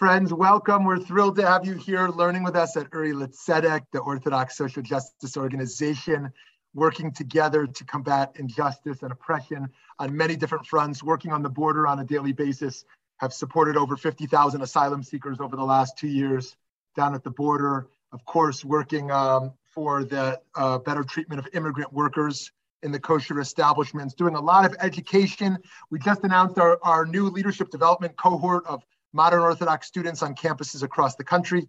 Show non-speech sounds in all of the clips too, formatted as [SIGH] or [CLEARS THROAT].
Friends, welcome. We're thrilled to have you here learning with us at Uri L'Tzedek, the Orthodox Social Justice Organization, working together to combat injustice and oppression on many different fronts, working on the border on a daily basis, have supported over 50,000 asylum seekers over the last two years down at the border. Of course, working um, for the uh, better treatment of immigrant workers in the kosher establishments, doing a lot of education. We just announced our, our new leadership development cohort of modern Orthodox students on campuses across the country.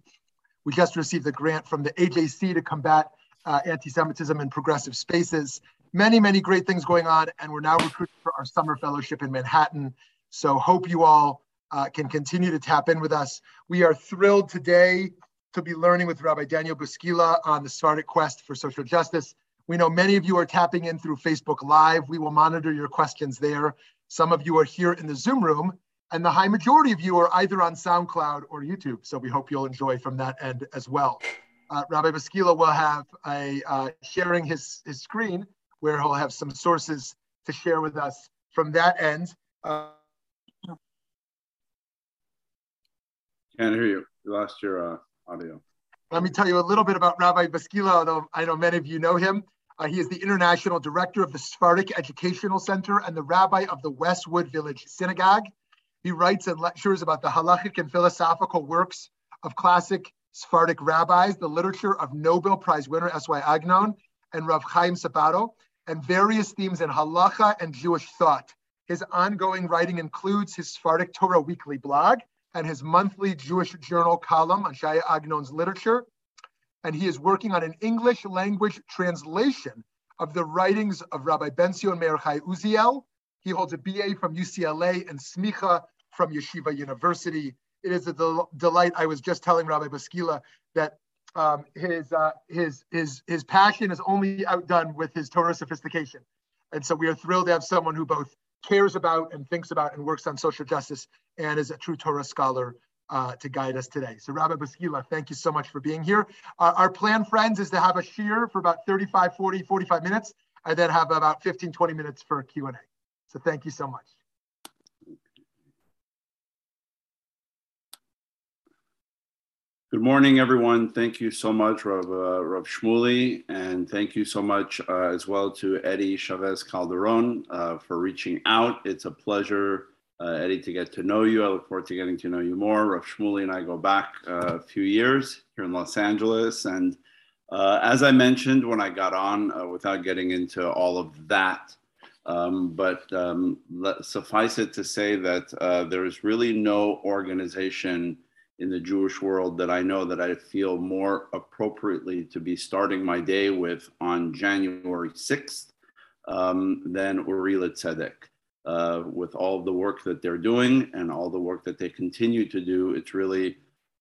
We just received a grant from the AJC to combat uh, anti-Semitism in progressive spaces. Many, many great things going on, and we're now recruiting for our summer fellowship in Manhattan. So hope you all uh, can continue to tap in with us. We are thrilled today to be learning with Rabbi Daniel Bouskila on the Sephardic quest for social justice. We know many of you are tapping in through Facebook Live. We will monitor your questions there. Some of you are here in the Zoom room, and the high majority of you are either on SoundCloud or YouTube. So we hope you'll enjoy from that end as well. Uh, Rabbi Bouskila will have a uh, sharing his, his screen where he'll have some sources to share with us from that end. Uh, Can't hear you. You lost your uh, audio. Let me tell you a little bit about Rabbi Bouskila, although I know many of you know him. Uh, he is the international director of the Sephardic Educational Center and the rabbi of the Westwood Village Synagogue. He writes and lectures about the halachic and philosophical works of classic Sephardic rabbis, the literature of Nobel Prize winner S.Y. Agnon and Rav Chaim Sabato, and various themes in halacha and Jewish thought. His ongoing writing includes his Sephardic Torah weekly blog and his monthly Jewish Journal column on Shaya Agnon's literature. And he is working on an English language translation of the writings of Rabbi Ben-Zion Meir Chai Uziel. He holds a BA from UCLA and Smicha from Yeshiva University. It is a del- delight. I was just telling Rabbi Bouskila that um, his, uh, his, his, his passion is only outdone with his Torah sophistication. And so we are thrilled to have someone who both cares about and thinks about and works on social justice and is a true Torah scholar uh, to guide us today. So Rabbi Bouskila, thank you so much for being here. Uh, our plan, friends, is to have a shiur for about 35, 40, 45 minutes, and then have about 15, 20 minutes for Q&A. So thank you so much. Good morning, everyone. Thank you so much, Rav, uh, Rav Shmuley, and thank you so much uh, as well to Eddie Chavez Calderon uh, for reaching out. It's a pleasure, uh, Eddie, to get to know you. I look forward to getting to know you more. Rav Shmuley and I go back uh, a few years here in Los Angeles, and uh, as I mentioned when I got on, without getting into all of that, um, but um, let, suffice it to say that there is really no organization in the Jewish world that I know that I feel more appropriately to be starting my day with on January 6th um, than Uri L'Tzedek. Uh, with all the work that they're doing and all the work that they continue to do, it's really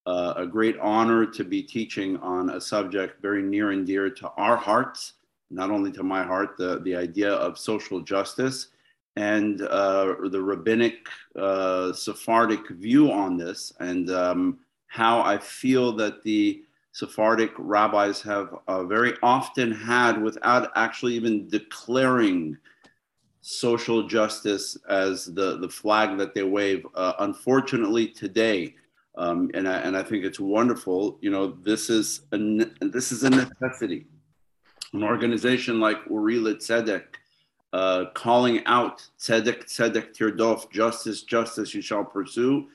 uh, a great honor to be teaching on a subject very near and dear to our hearts, not only to my heart, the, the idea of social justice and uh, the rabbinic uh, Sephardic view on this, and um, how I feel that the Sephardic rabbis have uh, very often had, without actually even declaring social justice as the, the flag that they wave. Uh, unfortunately, today, um, and, I, and I think it's wonderful, you know, this is a, this is a necessity. An organization like Uri L'Tzedek, uh, calling out tzedek, tzedek tirdof, justice, justice you shall pursue,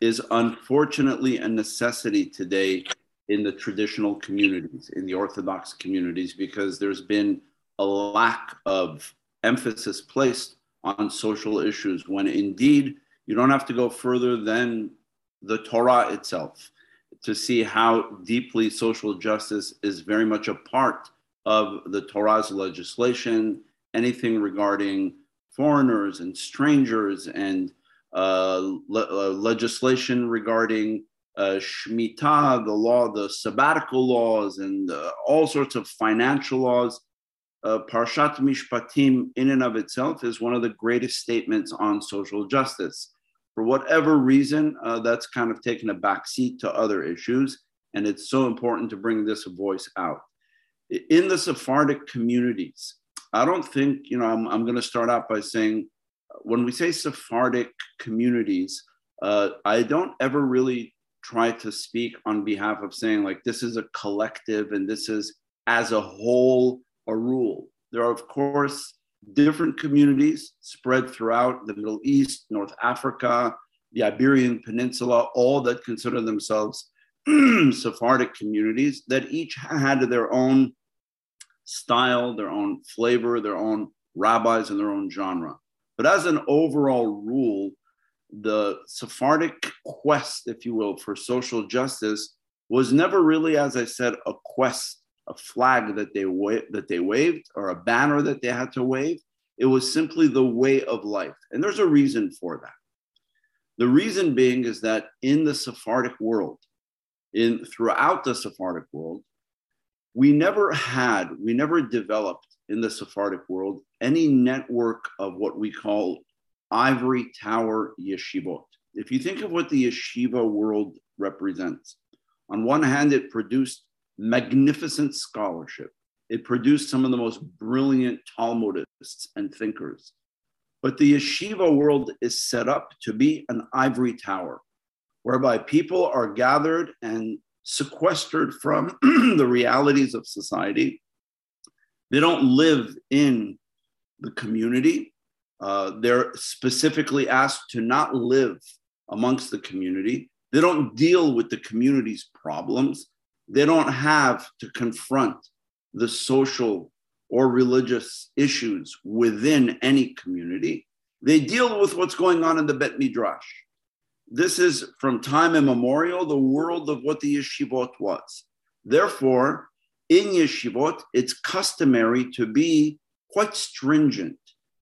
is unfortunately a necessity today in the traditional communities, in the Orthodox communities, because there's been a lack of emphasis placed on social issues when indeed you don't have to go further than the Torah itself to see how deeply social justice is very much a part of the Torah's legislation anything regarding foreigners and strangers and uh, le- uh, legislation regarding uh, Shemitah, the law, the sabbatical laws, and uh, all sorts of financial laws. Uh, Parshat Mishpatim, in and of itself, is one of the greatest statements on social justice. For whatever reason, uh, that's kind of taken a backseat to other issues, and it's so important to bring this voice out. In the Sephardic communities, I don't think, you know, I'm, I'm going to start out by saying when we say Sephardic communities, uh, I don't ever really try to speak on behalf of saying like this is a collective and this is as a whole a rule. There are, of course, different communities spread throughout the Middle East, North Africa, the Iberian Peninsula, all that consider themselves [CLEARS THROAT] Sephardic communities that each had their own style, their own flavor, their own rabbis, and their own genre. But as an overall rule, the Sephardic quest, if you will, for social justice was never really, as I said, a quest, a flag that they wa- that they waved or a banner that they had to wave. It was simply the way of life, and there's a reason for that. The reason being is that in the Sephardic world, in throughout the Sephardic world, we never had, we never developed in the Sephardic world any network of what we call ivory tower yeshivot. If you think of what the yeshiva world represents, on one hand, it produced magnificent scholarship. It produced some of the most brilliant Talmudists and thinkers. But the yeshiva world is set up to be an ivory tower, whereby people are gathered and sequestered from [CLEARS THROAT] the realities of society. They don't live in the community. Uh, they're specifically asked to not live amongst the community. They don't deal with the community's problems. They don't have to confront the social or religious issues within any community. They deal with what's going on in the Bet Midrash. This is from time immemorial the world of what the yeshivot was. Therefore, in yeshivot, it's customary to be quite stringent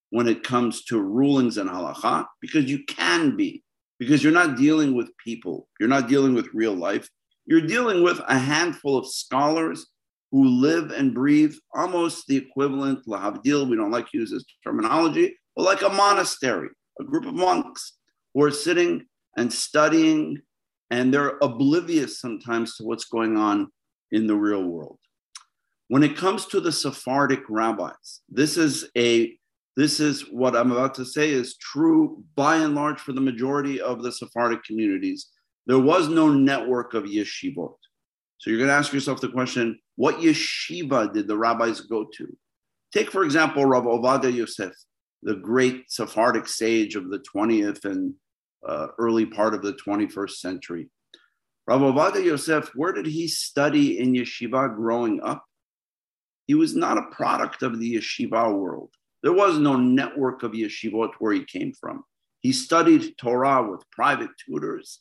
when it comes to rulings and halacha because you can be, because you're not dealing with people, you're not dealing with real life. You're dealing with a handful of scholars who live and breathe almost the equivalent, lahavdil, we don't like to use this terminology, but like a monastery, a group of monks who are sitting and studying, and they're oblivious sometimes to what's going on in the real world. When it comes to the Sephardic rabbis, this is a this is what I'm about to say is true by and large for the majority of the Sephardic communities. There was no network of yeshivot. So you're going to ask yourself the question what yeshiva did the rabbis go to? Take, for example, Rav Ovadia Yosef, the great Sephardic sage of the 20th and uh, early part of the 21st century. Rav Ovadia Yosef, where did he study in yeshiva growing up? He was not a product of the yeshiva world. There was no network of yeshivot where he came from. He studied Torah with private tutors.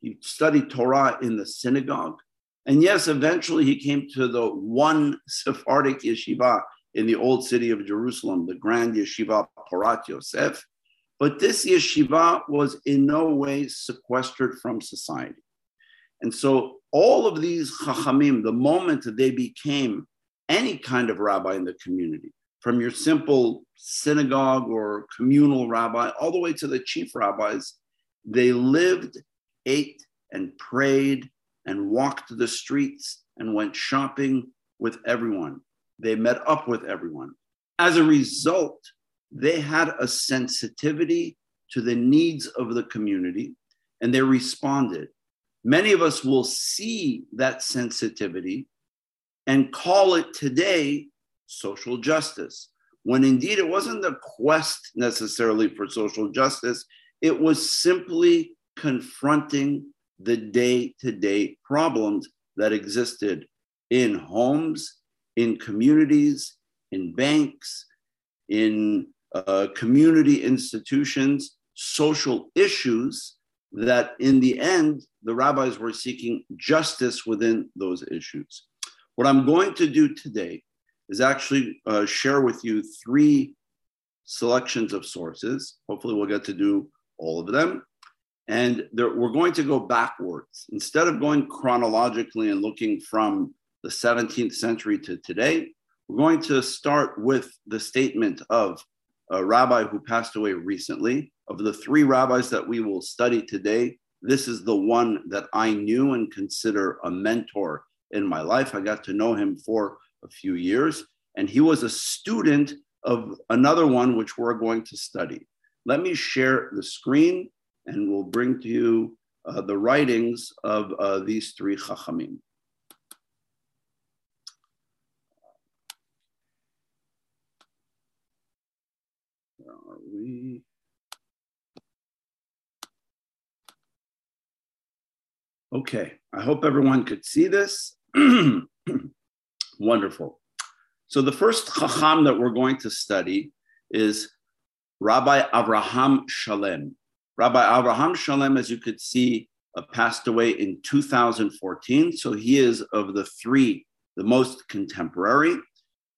He studied Torah in the synagogue. And yes, eventually he came to the one [LAUGHS] Sephardic yeshiva in the old city of Jerusalem, the Grand Yeshiva Porat Yosef. But this yeshiva was in no way sequestered from society. And so all of these chachamim, the moment that they became any kind of rabbi in the community, from your simple synagogue or communal rabbi all the way to the chief rabbis, they lived, ate, and prayed and walked the streets and went shopping with everyone. They met up with everyone. As a result, they had a sensitivity to the needs of the community and they responded. Many of us will see that sensitivity and call it today social justice, when indeed it wasn't the quest necessarily for social justice, it was simply confronting the day to day problems that existed in homes, in communities, in banks, in uh, community institutions, social issues that in the end, the rabbis were seeking justice within those issues. What I'm going to do today is actually uh, share with you three selections of sources. Hopefully, we'll get to do all of them. And there, we're going to go backwards. Instead of going chronologically and looking from the 17th century to today, we're going to start with the statement of a rabbi who passed away recently. Of the three rabbis that we will study today, this is the one that I knew and consider a mentor in my life. I got to know him for a few years, and he was a student of another one which we're going to study. Let me share the screen and we'll bring to you uh, the writings of uh, these three Chachamim. We? Okay, I hope everyone could see this. [CLEARS THROAT] Wonderful. So the first Chacham that we're going to study is Rabbi Avraham Shalem. Rabbi Avraham Shalem, as you could see, uh, passed away in 2014. So he is of the three the most contemporary.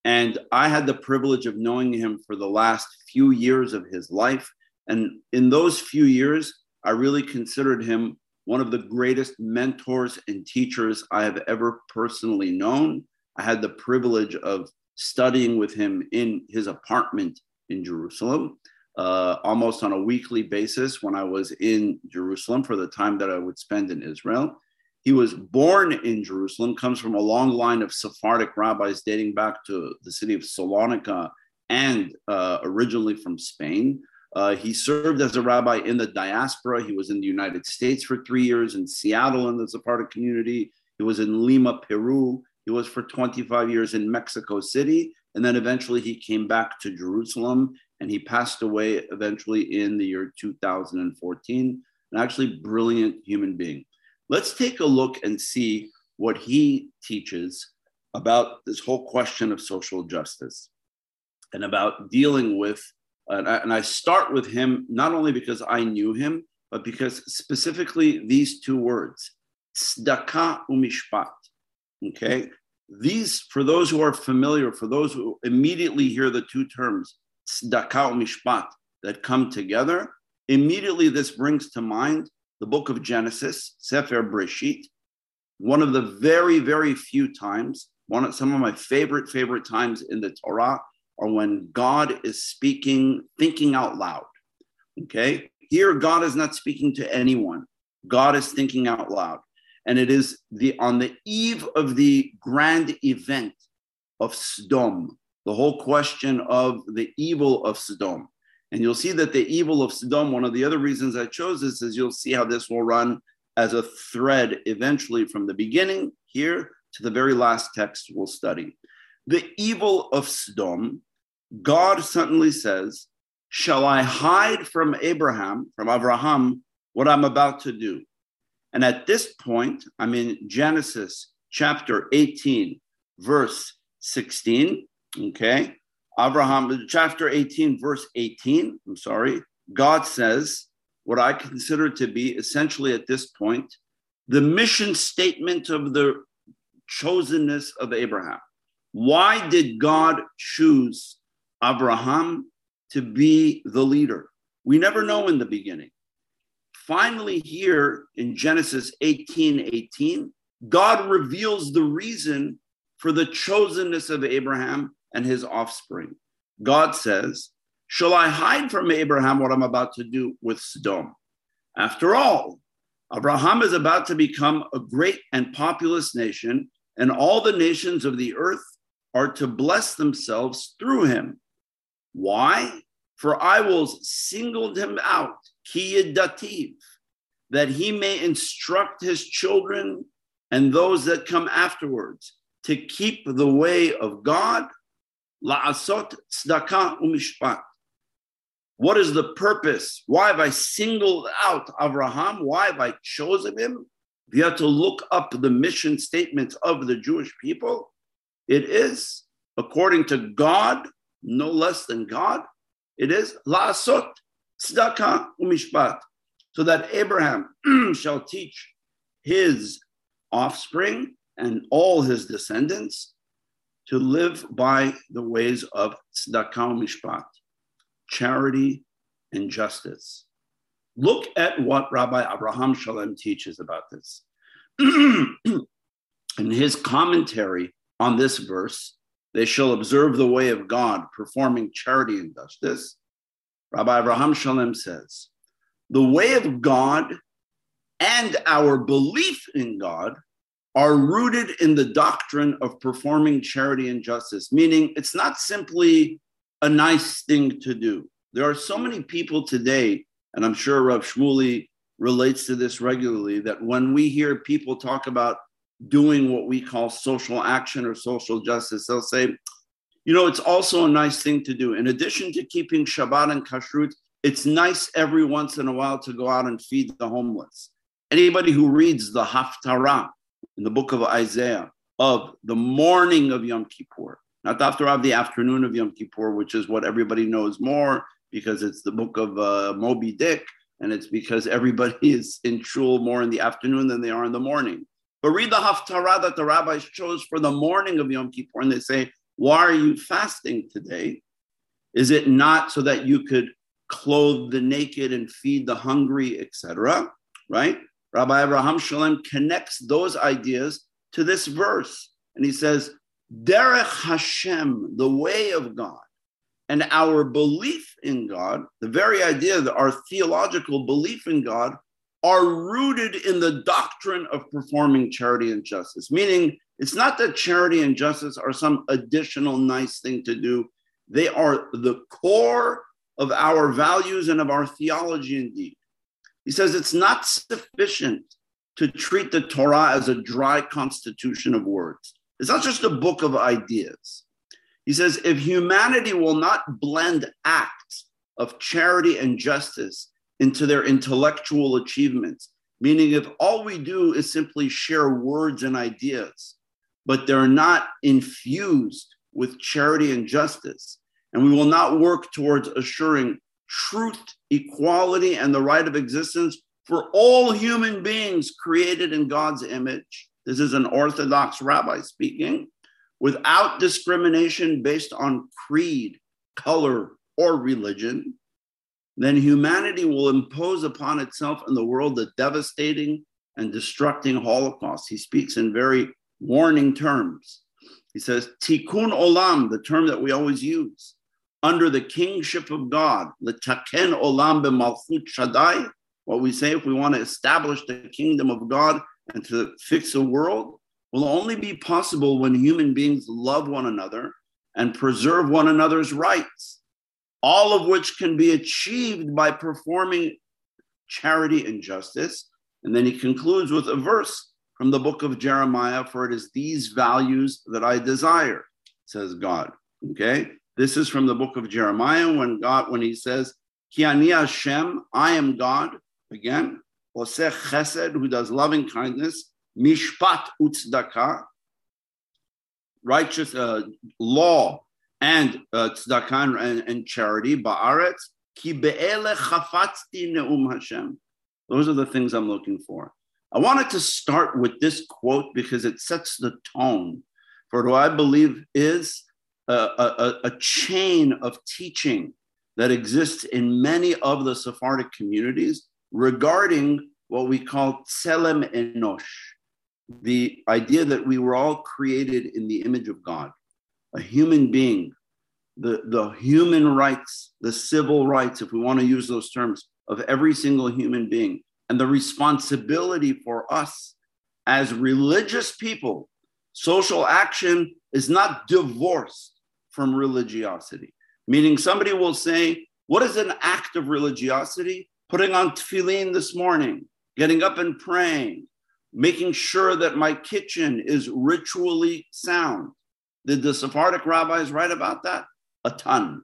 And I had the privilege of knowing him for the last few years of his life. And in those few years, I really considered him one of the greatest mentors and teachers I have ever personally known. I had the privilege of studying with him in his apartment in Jerusalem, uh, almost on a weekly basis when I was in Jerusalem for the time that I would spend in Israel. He was born in Jerusalem, comes from a long line of Sephardic rabbis dating back to the city of Salonika and uh, originally from Spain. Uh, he served as a rabbi in the diaspora. He was in the United States for three years, in Seattle in the Sephardic community. He was in Lima, Peru. He was for 25 years in Mexico City. And then eventually he came back to Jerusalem and he passed away eventually in the year 2014. An actually brilliant human being. Let's take a look and see what he teaches about this whole question of social justice and about dealing with and I, and I start with him not only because I knew him, but because specifically these two words, tzedakah umishpat. Okay, these for those who are familiar, for those who immediately hear the two terms tzedakah umishpat that come together, immediately this brings to mind the book of Genesis, Sefer Breshit, one of the very very few times, one of some of my favorite favorite times in the Torah or when God is speaking, thinking out loud. Okay. Here, God is not speaking to anyone. God is thinking out loud. And it is the on the eve of the grand event of Sodom, the whole question of the evil of Sodom. And you'll see that the evil of Sodom, one of the other reasons I chose this is you'll see how this will run as a thread eventually from the beginning here to the very last text we'll study the evil of Sodom, God suddenly says, Shall I hide from Abraham, from Abraham, what I'm about to do? And at this point, I'm in Genesis chapter 18, verse 16. Okay. Abraham, chapter 18, verse 18. I'm sorry. God says what I consider to be essentially at this point the mission statement of the chosenness of Abraham. Why did God choose Abraham to be the leader? We never know in the beginning. Finally, here in Genesis 18 18, God reveals the reason for the chosenness of Abraham and his offspring. God says, Shall I hide from Abraham what I'm about to do with Sodom? After all, Abraham is about to become a great and populous nation, and all the nations of the earth are to bless themselves through him. Why? For I will single him out, kiyidativ, that he may instruct his children and those that come afterwards to keep the way of God, la'asot tzedakah umishpat. What is the purpose? Why have I singled out Abraham? Why have I chosen him? You have to look up the mission statements of the Jewish people it is, according to God, no less than God, it is la'asot tzedakah umishpat, so that Abraham [CLEARS THROAT] shall teach his offspring and all his descendants to live by the ways of tzedakah umishpat, charity and justice. Look at what Rabbi Abraham Shalem teaches about this. [CLEARS THROAT] In his commentary on this verse, they shall observe the way of God, performing charity and justice. Rabbi Abraham Shalem says, the way of God and our belief in God are rooted in the doctrine of performing charity and justice, meaning it's not simply a nice thing to do. There are so many people today, and I'm sure Rav Shmuley relates to this regularly that when we hear people talk about doing what we call social action or social justice, they'll say, you know, it's also a nice thing to do. In addition to keeping Shabbat and Kashrut, it's nice every once in a while to go out and feed the homeless. Anybody who reads the Haftarah in the book of Isaiah of the morning of Yom Kippur, not the Haftarah of the afternoon of Yom Kippur, which is what everybody knows more because it's the book of uh, Moby Dick, and it's because everybody [LAUGHS] is in shul more in the afternoon than they are in the morning. But read the Haftarah that the rabbis chose for the morning of Yom Kippur, and they say, Why are you fasting today? Is it not so that you could clothe the naked and feed the hungry, etc.? Right? Rabbi Abraham Shalom connects those ideas to this verse, and he says, Derech Hashem, the way of God, and our belief in God, the very idea that our theological belief in God are rooted in the doctrine of performing charity and justice. Meaning, it's not that charity and justice are some additional nice thing to do, they are the core of our values and of our theology indeed. He says it's not sufficient to treat the Torah as a dry constitution of words. It's not just a book of ideas. He says if humanity will not blend acts of charity and justice into their intellectual achievements, meaning if all we do is simply share words and ideas, but they're not infused with charity and justice, and we will not work towards assuring truth, equality, and the right of existence for all human beings created in God's image. This is an Orthodox rabbi speaking, without discrimination based on creed, color, or religion, then humanity will impose upon itself and the world the devastating and destructing holocaust. He speaks in very warning terms. He says, Tikkun olam, the term that we always use, under the kingship of God, letaken olam b'malchut shaddai, what we say if we want to establish the kingdom of God and to fix the world, will only be possible when human beings love one another and preserve one another's rights all of which can be achieved by performing charity and justice. And then he concludes with a verse from the book of Jeremiah For it is these values that I desire, says God. Okay. This is from the book of Jeremiah when God, when he says, Ki ani Hashem, I am God. Again, Oseh Chesed, who does loving kindness, Mishpat Utzdaka, righteous uh, law and uh, tzedakah and, and charity, ba'aretz, ki be'ele chafatzti ne'um Hashem. Those are the things I'm looking for. I wanted to start with this quote because it sets the tone for what I believe is a, a, a chain of teaching that exists in many of the Sephardic communities regarding what we call tselem enosh, the idea that we were all created in the image of God a human being, the, the human rights, the civil rights, if we want to use those terms, of every single human being, and the responsibility for us as religious people. Social action is not divorced from religiosity, meaning somebody will say, What is an act of religiosity? Putting on tefillin this morning, getting up and praying, making sure that my kitchen is ritually sound. Did the Sephardic rabbis write about that? A ton.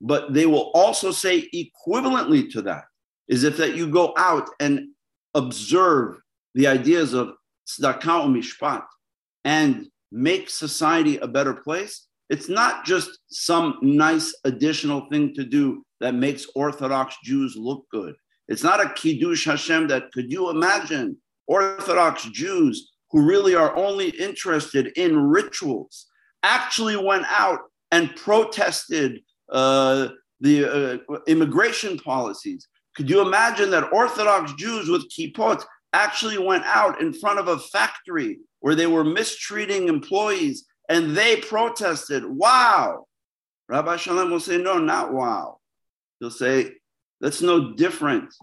But they will also say equivalently to that is if that you go out and observe the ideas of tzedakah mishpat and make society a better place, it's not just some nice additional thing to do that makes Orthodox Jews look good. It's not a kiddush Hashem that could you imagine Orthodox Jews who really are only interested in rituals actually went out and protested uh, the uh, immigration policies. Could you imagine that Orthodox Jews with kippot actually went out in front of a factory where they were mistreating employees and they protested? Wow. Rabbi Shalom will say, no, not wow. He'll say, that's no different.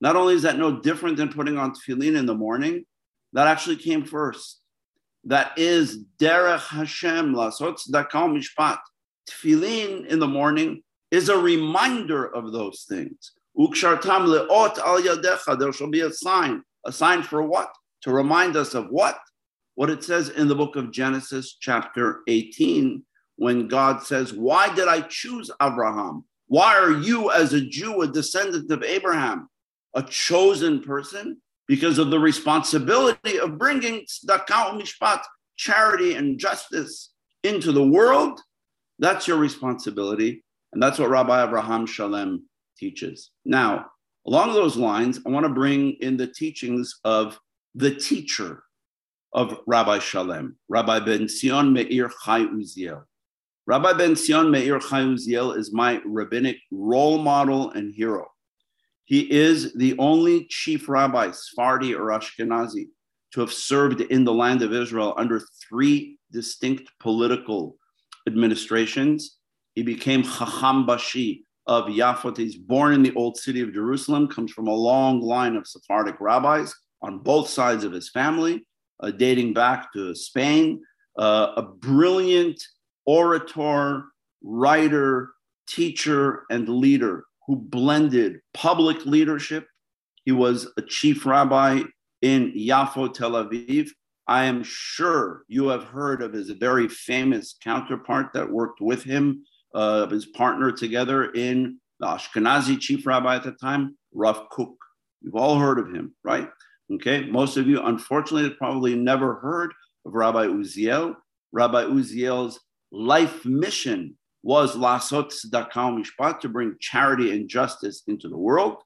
Not only is that no different than putting on tefillin in the morning, that actually came first. That is derech Hashem lasot tzedakah mishpat. Tefillin in the morning is a reminder of those things. Ukshartam le'ot al yadecha. There shall be a sign. A sign for what? To remind us of what? What it says in the book of Genesis, chapter 18, when God says, Why did I choose Abraham? Why are you, as a Jew, a descendant of Abraham, a chosen person? Because of the responsibility of bringing tzedakah mishpat, charity and justice into the world. That's your responsibility. And that's what Rabbi Abraham Shalem teaches. Now, along those lines, I want to bring in the teachings of the teacher of Rabbi Shalem, Rabbi Ben Sion Meir Chai Uziel. Rabbi Ben Sion Meir Chai Uziel is my rabbinic role model and hero. He is the only chief rabbi, Sephardi or Ashkenazi, to have served in the land of Israel under three distinct political administrations. He became Chacham Bashi of Yafot. He's born in the old city of Jerusalem, comes from a long line of Sephardic rabbis on both sides of his family, uh, dating back to Spain. Uh, a brilliant orator, writer, teacher, and leader who blended public leadership. He was a chief rabbi in Yafo, Tel Aviv. I am sure you have heard of his very famous counterpart that worked with him, uh, his partner together in the Ashkenazi chief rabbi at the time, Rav Kook. You've all heard of him, right? Okay, most of you, unfortunately, have probably never heard of Rabbi Uziel. Rabbi Uziel's life mission was Lasot Tzedakah Mishpat, to bring charity and justice into the world.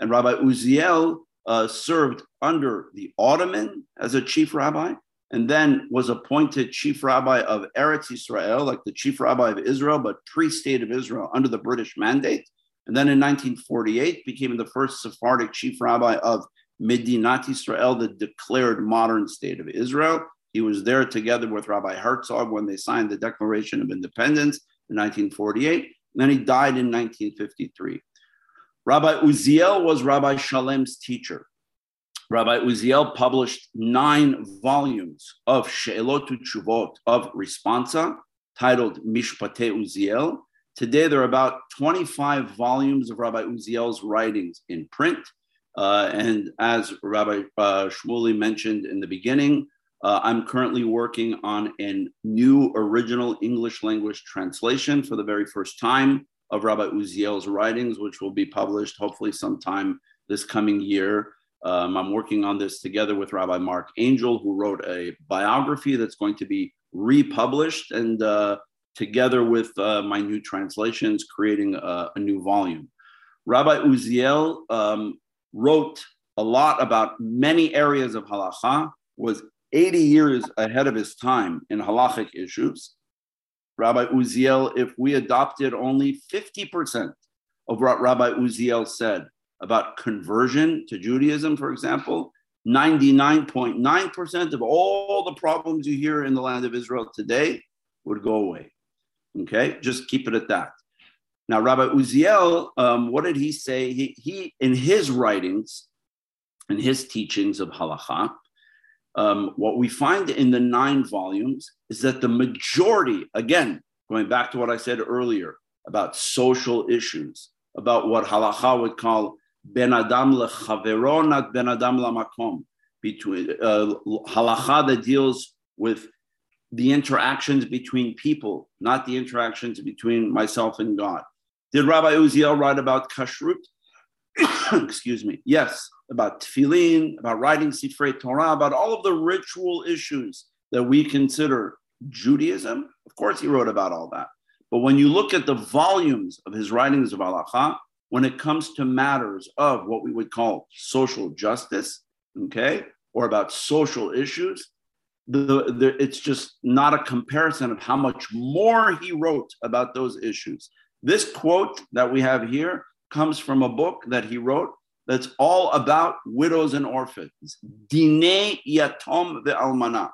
And Rabbi Uziel uh, served under the Ottoman as a chief rabbi, and then was appointed chief rabbi of Eretz Israel, like the chief rabbi of Israel, but pre-state of Israel under the British mandate. And then in 1948 became the first Sephardic chief rabbi of Medinat Israel, the declared modern state of Israel. He was there together with Rabbi Herzog when they signed the Declaration of Independence in 1948. And then he died in 1953. Rabbi Uziel was Rabbi Shalem's teacher. Rabbi Uziel published nine volumes of She'elot Chuvot of Responsa, titled Mishpate Uziel. Today, there are about 25 volumes of Rabbi Uziel's writings in print. Uh, and as Rabbi uh, Shmuley mentioned in the beginning, uh, I'm currently working on a new original English language translation for the very first time of Rabbi Uziel's writings, which will be published hopefully sometime this coming year. Um, I'm working on this together with Rabbi Marc Angel, who wrote a biography that's going to be republished, and uh, together with uh, my new translations, creating a, a new volume. Rabbi Uziel um, wrote a lot about many areas of halacha, was 80 years ahead of his time in halachic issues. Rabbi Uziel, if we adopted only 50% of what Rabbi Uziel said about conversion to Judaism, for example, 99.9% of all the problems you hear in the land of Israel today would go away. Okay, just keep it at that. Now, Rabbi Uziel, um, what did he say? He, he, in his writings, in his teachings of halacha, um, what we find in the nine volumes is that the majority, again, going back to what I said earlier about social issues, about what halacha would call ben adam lechavero, not ben adam lamakom, between uh, halacha that deals with the interactions between people, not the interactions between myself and God. Did Rabbi Uziel write about kashrut? [COUGHS] Excuse me. Yes about tefillin, about writing Sifrei Torah, about all of the ritual issues that we consider Judaism. Of course, he wrote about all that. But when you look at the volumes of his writings of halacha, when it comes to matters of what we would call social justice, okay, or about social issues, the, the, it's just not a comparison of how much more he wrote about those issues. This quote that we have here comes from a book that he wrote that's all about widows and orphans. Dine Yatom ve'almana.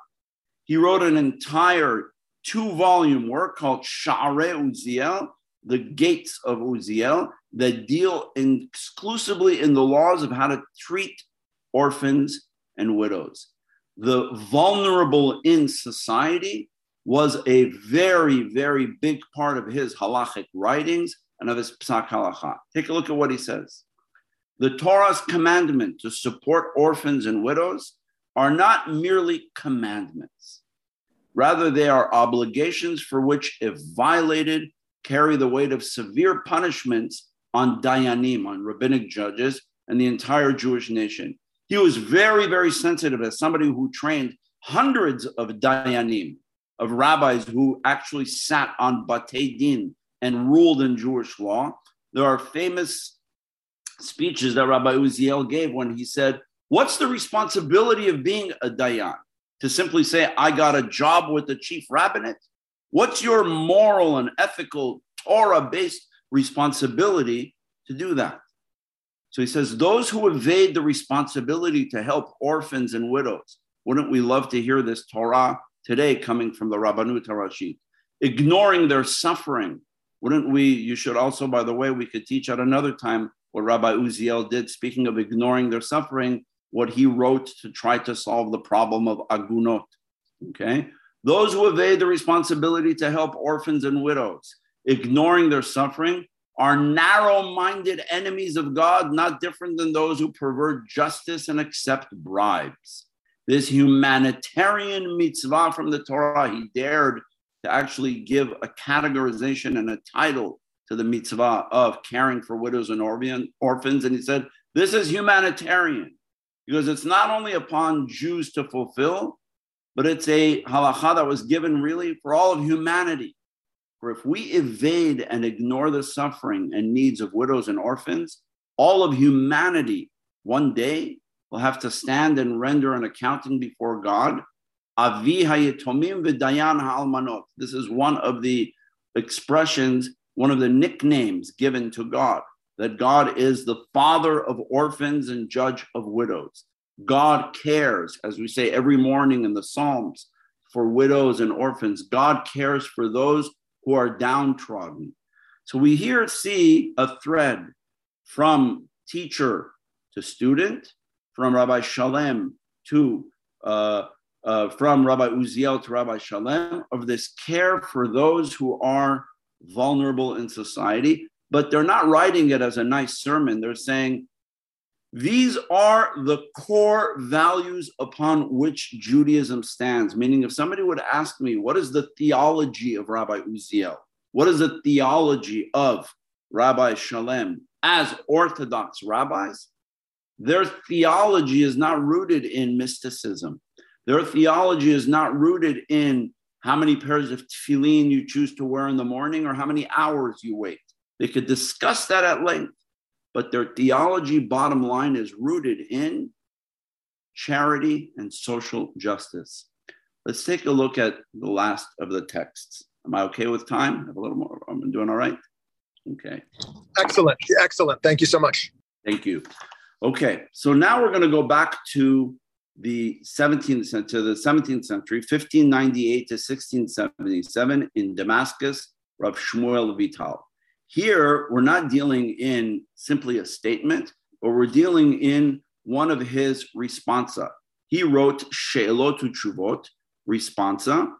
He wrote an entire two-volume work called Sha'are Uziel, the Gates of Uziel, that deal in exclusively in the laws of how to treat orphans and widows. The vulnerable in society was a very, very big part of his halachic writings and of his psak halacha. Take a look at what he says. The Torah's commandment to support orphans and widows are not merely commandments. Rather, they are obligations for which, if violated, carry the weight of severe punishments on dayanim, on rabbinic judges, and the entire Jewish nation. He was very, very sensitive as somebody who trained hundreds of dayanim, of rabbis who actually sat on batei din and ruled in Jewish law. There are famous speeches that Rabbi Uziel gave when he said, What's the responsibility of being a dayan? To simply say, I got a job with the chief rabbinate? What's your moral and ethical Torah based responsibility to do that? So he says, Those who evade the responsibility to help orphans and widows, wouldn't we love to hear this Torah today coming from the Rabbanut Harashit? Ignoring their suffering. Wouldn't we? You should also, by the way, we could teach at another time what Rabbi Uziel did, speaking of ignoring their suffering, what he wrote to try to solve the problem of agunot. Okay? Those who evade the responsibility to help orphans and widows, ignoring their suffering, are narrow minded enemies of God, not different than those who pervert justice and accept bribes. This humanitarian mitzvah from the Torah, he dared to actually give a categorization and a title to the mitzvah of caring for widows and orphans. And he said, This is humanitarian because it's not only upon Jews to fulfill, but it's a halacha that was given really for all of humanity. For if we evade and ignore the suffering and needs of widows and orphans, all of humanity one day will have to stand and render an accounting before God. Avi hayetomim v'dayan ha'almanot. This is one of the expressions, one of the nicknames given to God, that God is the father of orphans and judge of widows. God cares, as we say every morning in the Psalms, for widows and orphans. God cares for those who are downtrodden. So we here see a thread from teacher to student, from Rabbi Shalem to uh, uh, from Rabbi Uziel to Rabbi Shalem of this care for those who are vulnerable in society, but they're not writing it as a nice sermon. They're saying these are the core values upon which Judaism stands. Meaning, if somebody would ask me, what is the theology of Rabbi Uziel? What is the theology of Rabbi Shalem as Orthodox rabbis? Their theology is not rooted in mysticism. Their theology is not rooted in how many pairs of tefillin you choose to wear in the morning or how many hours you wait. They could discuss that at length, but their theology, bottom line, is rooted in charity and social justice. Let's take a look at the last of the texts. Am I okay with time? I Have a little more. I'm doing all right. Okay. Excellent. Excellent. Thank you so much. Thank you. Okay, so now we're going to go back to the 17th century, to the 17th century, 1598 to 1677 in Damascus, Rav Shmuel Vital. Here, we're not dealing in simply a statement, but we're dealing in one of his responsa. He wrote She'elot uTshuvot, responsa,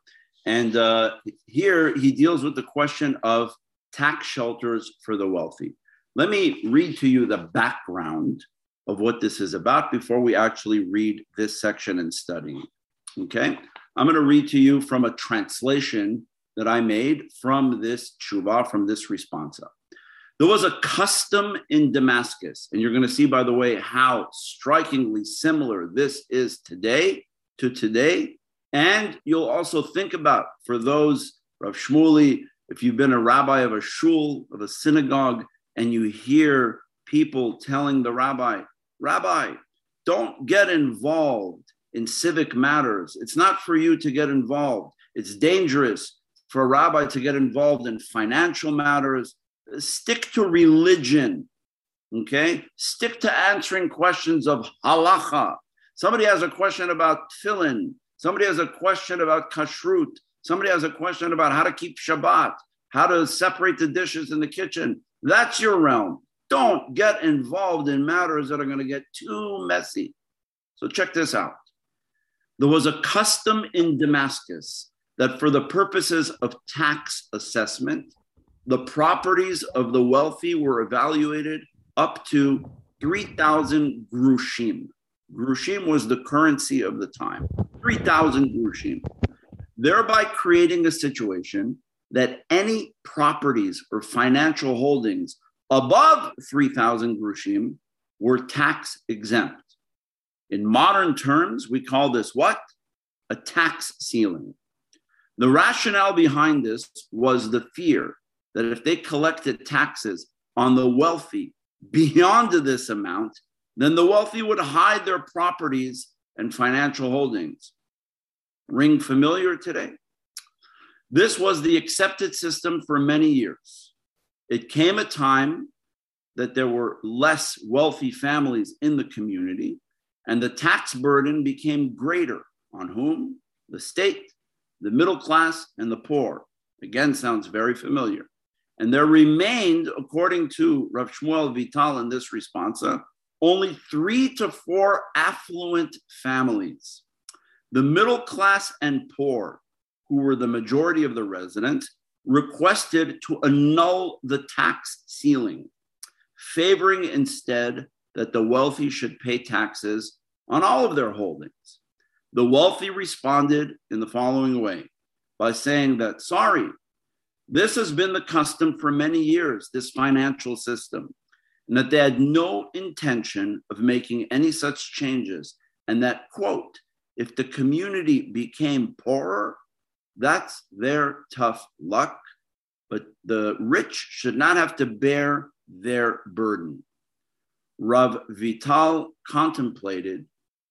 and uh, here he deals with the question of tax shelters for the wealthy. Let me read to you the background of what this is about before we actually read this section and study. Okay, I'm going to read to you from a translation that I made from this tshuva, from this responsa. There was a custom in Damascus, and you're going to see, by the way, how strikingly similar this is today to today. And you'll also think about for those, Rav Shmuley, if you've been a rabbi of a shul, of a synagogue, and you hear people telling the rabbi, Rabbi, don't get involved in civic matters. It's not for you to get involved. It's dangerous for a rabbi to get involved in financial matters. Stick to religion, okay? Stick to answering questions of halacha. Somebody has a question about tefillin. Somebody has a question about kashrut. Somebody has a question about how to keep Shabbat, how to separate the dishes in the kitchen. That's your realm. Don't get involved in matters that are going to get too messy. So, check this out. There was a custom in Damascus that, for the purposes of tax assessment, the properties of the wealthy were evaluated up to 3,000 grushim. Grushim was the currency of the time, 3,000 grushim, thereby creating a situation that any properties or financial holdings above 3,000 grushim were tax exempt. In modern terms, we call this what? A tax ceiling. The rationale behind this was the fear that if they collected taxes on the wealthy beyond this amount, then the wealthy would hide their properties and financial holdings. Ring familiar today? This was the accepted system for many years. It came a time that there were less wealthy families in the community, and the tax burden became greater on whom? The state, the middle class, and the poor. Again, sounds very familiar. And there remained, according to Rav Shmuel Vital in this responsa, only three to four affluent families. The middle class and poor, who were the majority of the residents, requested to annul the tax ceiling, favoring instead that the wealthy should pay taxes on all of their holdings. The wealthy responded in the following way by saying that, sorry, this has been the custom for many years, this financial system, and that they had no intention of making any such changes. And that, quote, if the community became poorer, that's their tough luck, but the rich should not have to bear their burden. Rav Vital contemplated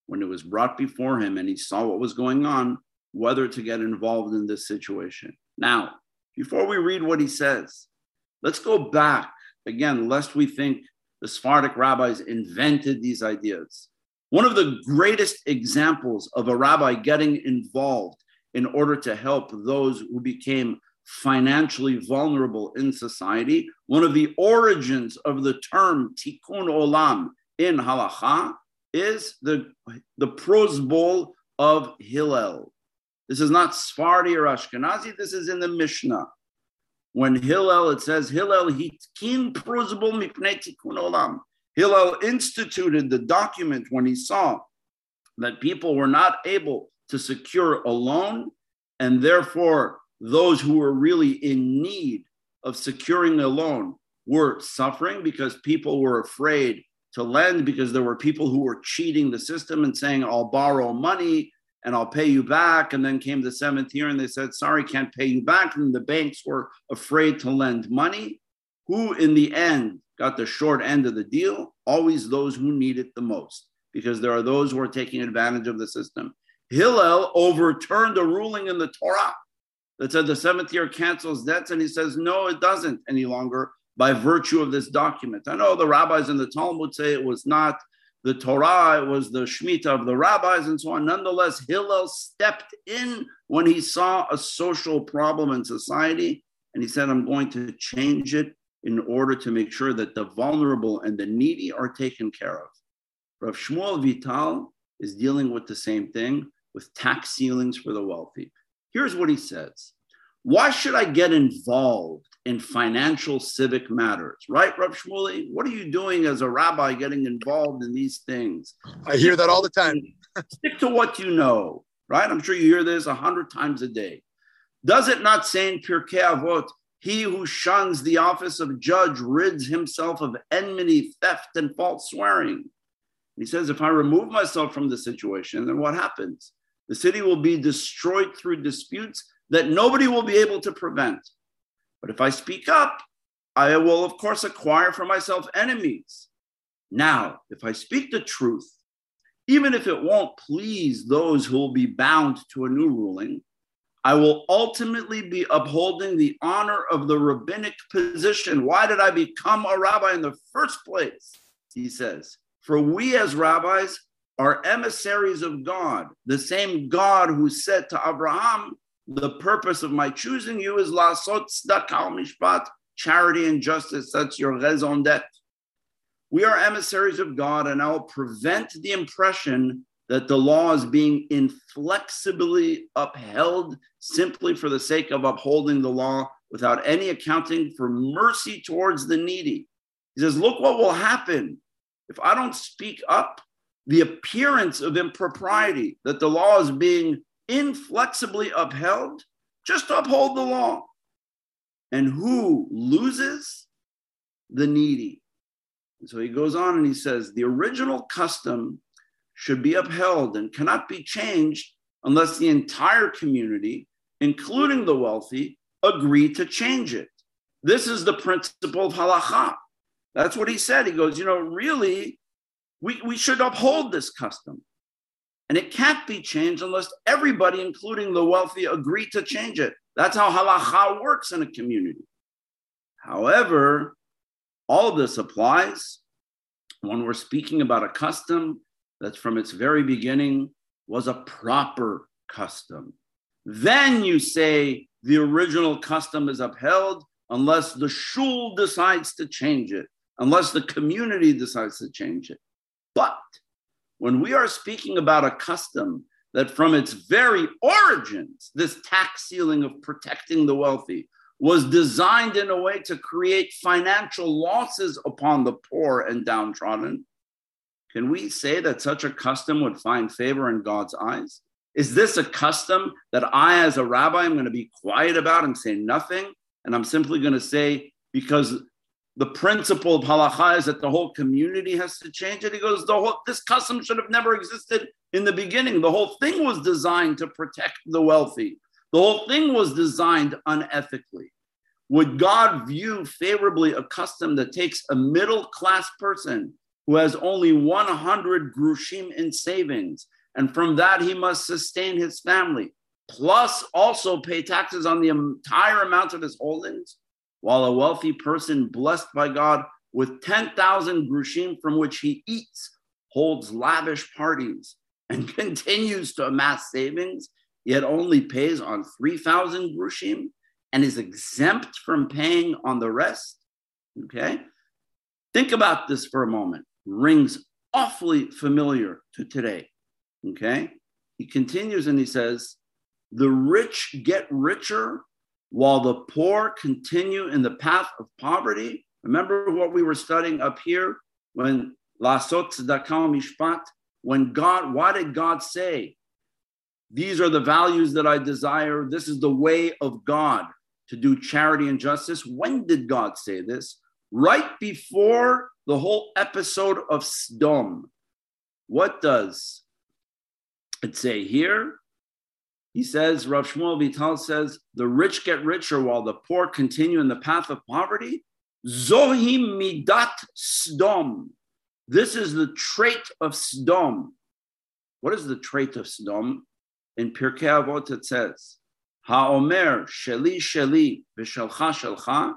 when it was brought before him and he saw what was going on, whether to get involved in this situation. Now, before we read what he says, let's go back again, lest we think the Sephardic rabbis invented these ideas. One of the greatest examples of a rabbi getting involved in order to help those who became financially vulnerable in society, one of the origins of the term tikkun olam in halacha is the, the prozbul of Hillel. This is not Sephardi or Ashkenazi. This is in the Mishnah. When Hillel, it says Hillel hitkin prozbul mipnei tikkun olam. Hillel instituted the document when he saw that people were not able to secure a loan, and therefore those who were really in need of securing a loan were suffering because people were afraid to lend because there were people who were cheating the system and saying, I'll borrow money and I'll pay you back. And then came the seventh year and they said, sorry, can't pay you back. And the banks were afraid to lend money. Who, in the end, got the short end of the deal? Always those who need it the most, because there are those who are taking advantage of the system. Hillel overturned a ruling in the Torah that said the seventh year cancels debts, and he says, no, it doesn't any longer by virtue of this document. I know the rabbis in the Talmud say it was not the Torah, it was the Shemitah of the rabbis and so on. Nonetheless, Hillel stepped in when he saw a social problem in society and he said, I'm going to change it in order to make sure that the vulnerable and the needy are taken care of. Rav Shmuel Vital is dealing with the same thing with tax ceilings for the wealthy. Here's what he says Why should I get involved in financial civic matters, right, Rav Shmuley? What are you doing as a rabbi getting involved in these things? I hear that all the time. [LAUGHS] Stick to what you know, right? I'm sure you hear this a hundred times a day. Does it not say in Pirkei Avot, he who shuns the office of judge rids himself of enmity, theft, and false swearing? He says, if I remove myself from the situation, then what happens? The city will be destroyed through disputes that nobody will be able to prevent. But if I speak up, I will, of course, acquire for myself enemies. Now, if I speak the truth, even if it won't please those who will be bound to a new ruling, I will ultimately be upholding the honor of the rabbinic position. Why did I become a rabbi in the first place? He says, For we as rabbis are emissaries of God, the same God who said to Abraham, the purpose of my choosing you is lasot tzedakah mishpat, charity and justice. That's your raison d'etre. We are emissaries of God, and I will prevent the impression that the law is being inflexibly upheld simply for the sake of upholding the law without any accounting for mercy towards the needy. He says, Look what will happen if I don't speak up. The appearance of impropriety, that the law is being inflexibly upheld, just uphold the law. And who loses? The needy. And so he goes on and he says, The original custom should be upheld and cannot be changed unless the entire community, including the wealthy, agree to change it. This is the principle of halacha. That's what he said. He goes, you know, really, we, we should uphold this custom. And it can't be changed unless everybody, including the wealthy, agree to change it. That's how halacha works in a community. However, all this applies when we're speaking about a custom that from its very beginning was a proper custom. Then you say the original custom is upheld unless the shul decides to change it, unless the community decides to change it. But when we are speaking about a custom that from its very origins, this tax ceiling of protecting the wealthy was designed in a way to create financial losses upon the poor and downtrodden, can we say that such a custom would find favor in God's eyes? Is this a custom that I, as a rabbi, am going to be quiet about and say nothing? And I'm simply going to say, because the principle of halacha is that the whole community has to change it. He goes, the whole, this custom should have never existed in the beginning. The whole thing was designed to protect the wealthy. The whole thing was designed unethically. Would God view favorably a custom that takes a middle class person who has only 100 grushim in savings, and from that he must sustain his family, plus also pay taxes on the entire amount of his holdings? While a wealthy person blessed by God with 10,000 grushim from which he eats, holds lavish parties, and [LAUGHS] continues to amass savings, yet only pays on 3,000 grushim and is exempt from paying on the rest. Okay? Think about this for a moment. Rings awfully familiar to today. Okay? He continues and he says, The rich get richer while the poor continue in the path of poverty. Remember what we were studying up here when Lasot Mishpat, when God, why did God say, These are the values that I desire, this is the way of God to do charity and justice? When did God say this? Right before the whole episode of Sdom. What does it say here? He says, Rav Shmuel Vital says, the rich get richer while the poor continue in the path of poverty. Zohim midat sdom. This is the trait of sdom. What is the trait of sdom? In Pirkei Avot it says, Ha'omer sheli sheli v'shelcha shelcha.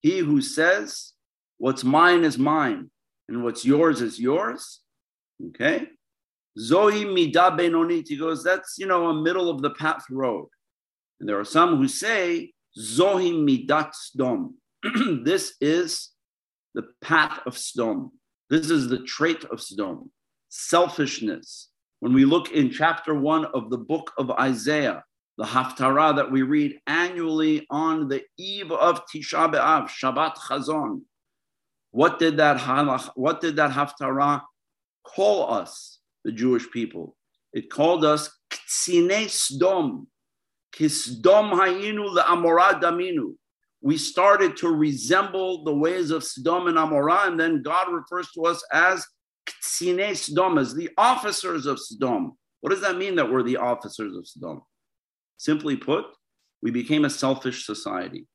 He who says, what's mine is mine and what's yours is yours. Okay. Zoe Mida Benonit. He goes, that's, you know, a middle of the path road. And there are some who say, Zohi Midat Sdom. [CLEARS THROAT] this is the path of Sdom. This is the trait of Sdom. Selfishness. When we look in chapter one of the book of Isaiah, the Haftarah that we read annually on the eve of Tisha B'Av, Shabbat Chazon. What did that, what did that Haftarah call us? The Jewish people. It called us Ktsine Sdom, Kisdom Hayinu le'amorah daminu. We started to resemble the ways of Sdom and Amorah, and then God refers to us as Ktsine Sdom, as the officers of Sdom. What does that mean that we're the officers of Sdom? Simply put, we became a selfish society.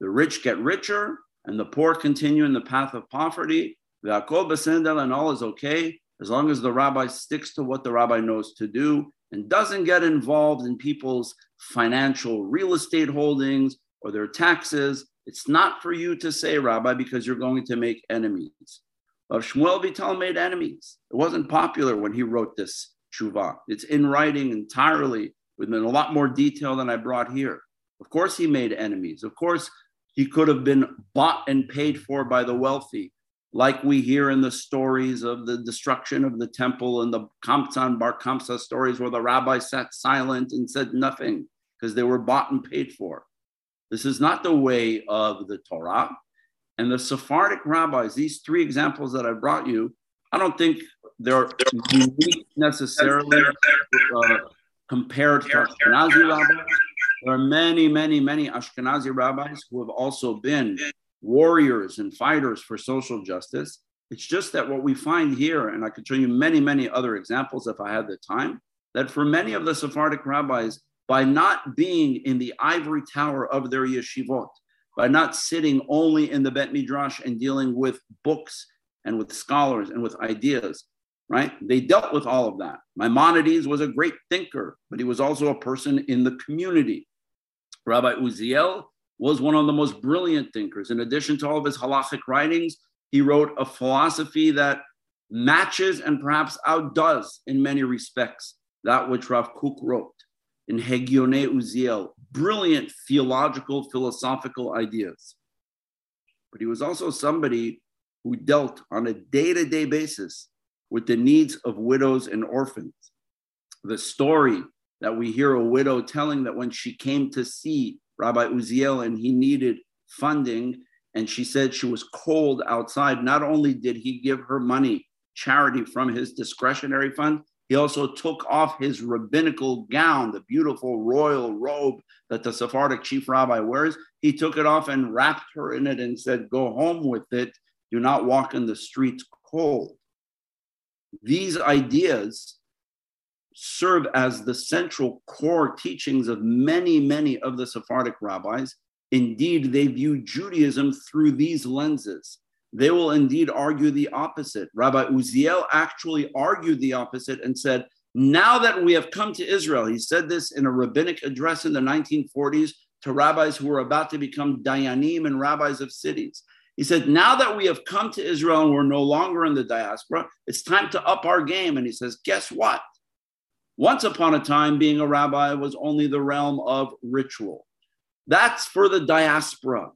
The rich get richer, and the poor continue in the path of poverty. And all is okay as long as the rabbi sticks to what the rabbi knows to do and doesn't get involved in people's financial real estate holdings or their taxes, it's not for you to say, Rabbi, because you're going to make enemies. But Shmuel Vital made enemies. It wasn't popular when he wrote this tshuva. It's in writing entirely with a lot more detail than I brought here. Of course, he made enemies. Of course, he could have been bought and paid for by the wealthy like we hear in the stories of the destruction of the temple and the Kamsan Bar Kamsa stories where the rabbi sat silent and said nothing because they were bought and paid for. This is not the way of the Torah. And the Sephardic rabbis, these three examples that I brought you, I don't think they're unique necessarily uh, compared to Ashkenazi rabbis. There are many, many, many Ashkenazi rabbis who have also been warriors and fighters for social justice. It's just that what we find here, and I could show you many, many other examples if I had the time, that for many of the Sephardic rabbis, by not being in the ivory tower of their yeshivot, by not sitting only in the Bet Midrash and dealing with books and with scholars and with ideas, right? They dealt with all of that. Maimonides was a great thinker, but he was also a person in the community. Rabbi Uziel was one of the most brilliant thinkers. In addition to all of his halachic writings, he wrote a philosophy that matches and perhaps outdoes in many respects that which Rav Kook wrote in Hegione Uziel, brilliant theological, philosophical ideas. But he was also somebody who dealt on a day to day basis with the needs of widows and orphans. The story that we hear a widow telling that when she came to see Rabbi Uziel and he needed funding, and she said she was cold outside, not only did he give her money, charity from his discretionary fund, he also took off his rabbinical gown, the beautiful royal robe that the Sephardic chief rabbi wears. He took it off and wrapped her in it and said, Go home with it. Do not walk in the streets cold. These ideas serve as the central core teachings of many, many of the Sephardic rabbis. Indeed, they view Judaism through these lenses. They will indeed argue the opposite. Rabbi Uziel actually argued the opposite and said, Now that we have come to Israel, he said this in a rabbinic address in the 1940s to rabbis who were about to become dayanim and rabbis of cities. He said, Now that we have come to Israel and we're no longer in the diaspora, it's time to up our game. And he says, Guess what? Once upon a time, being a rabbi was only the realm of ritual. That's for the diaspora.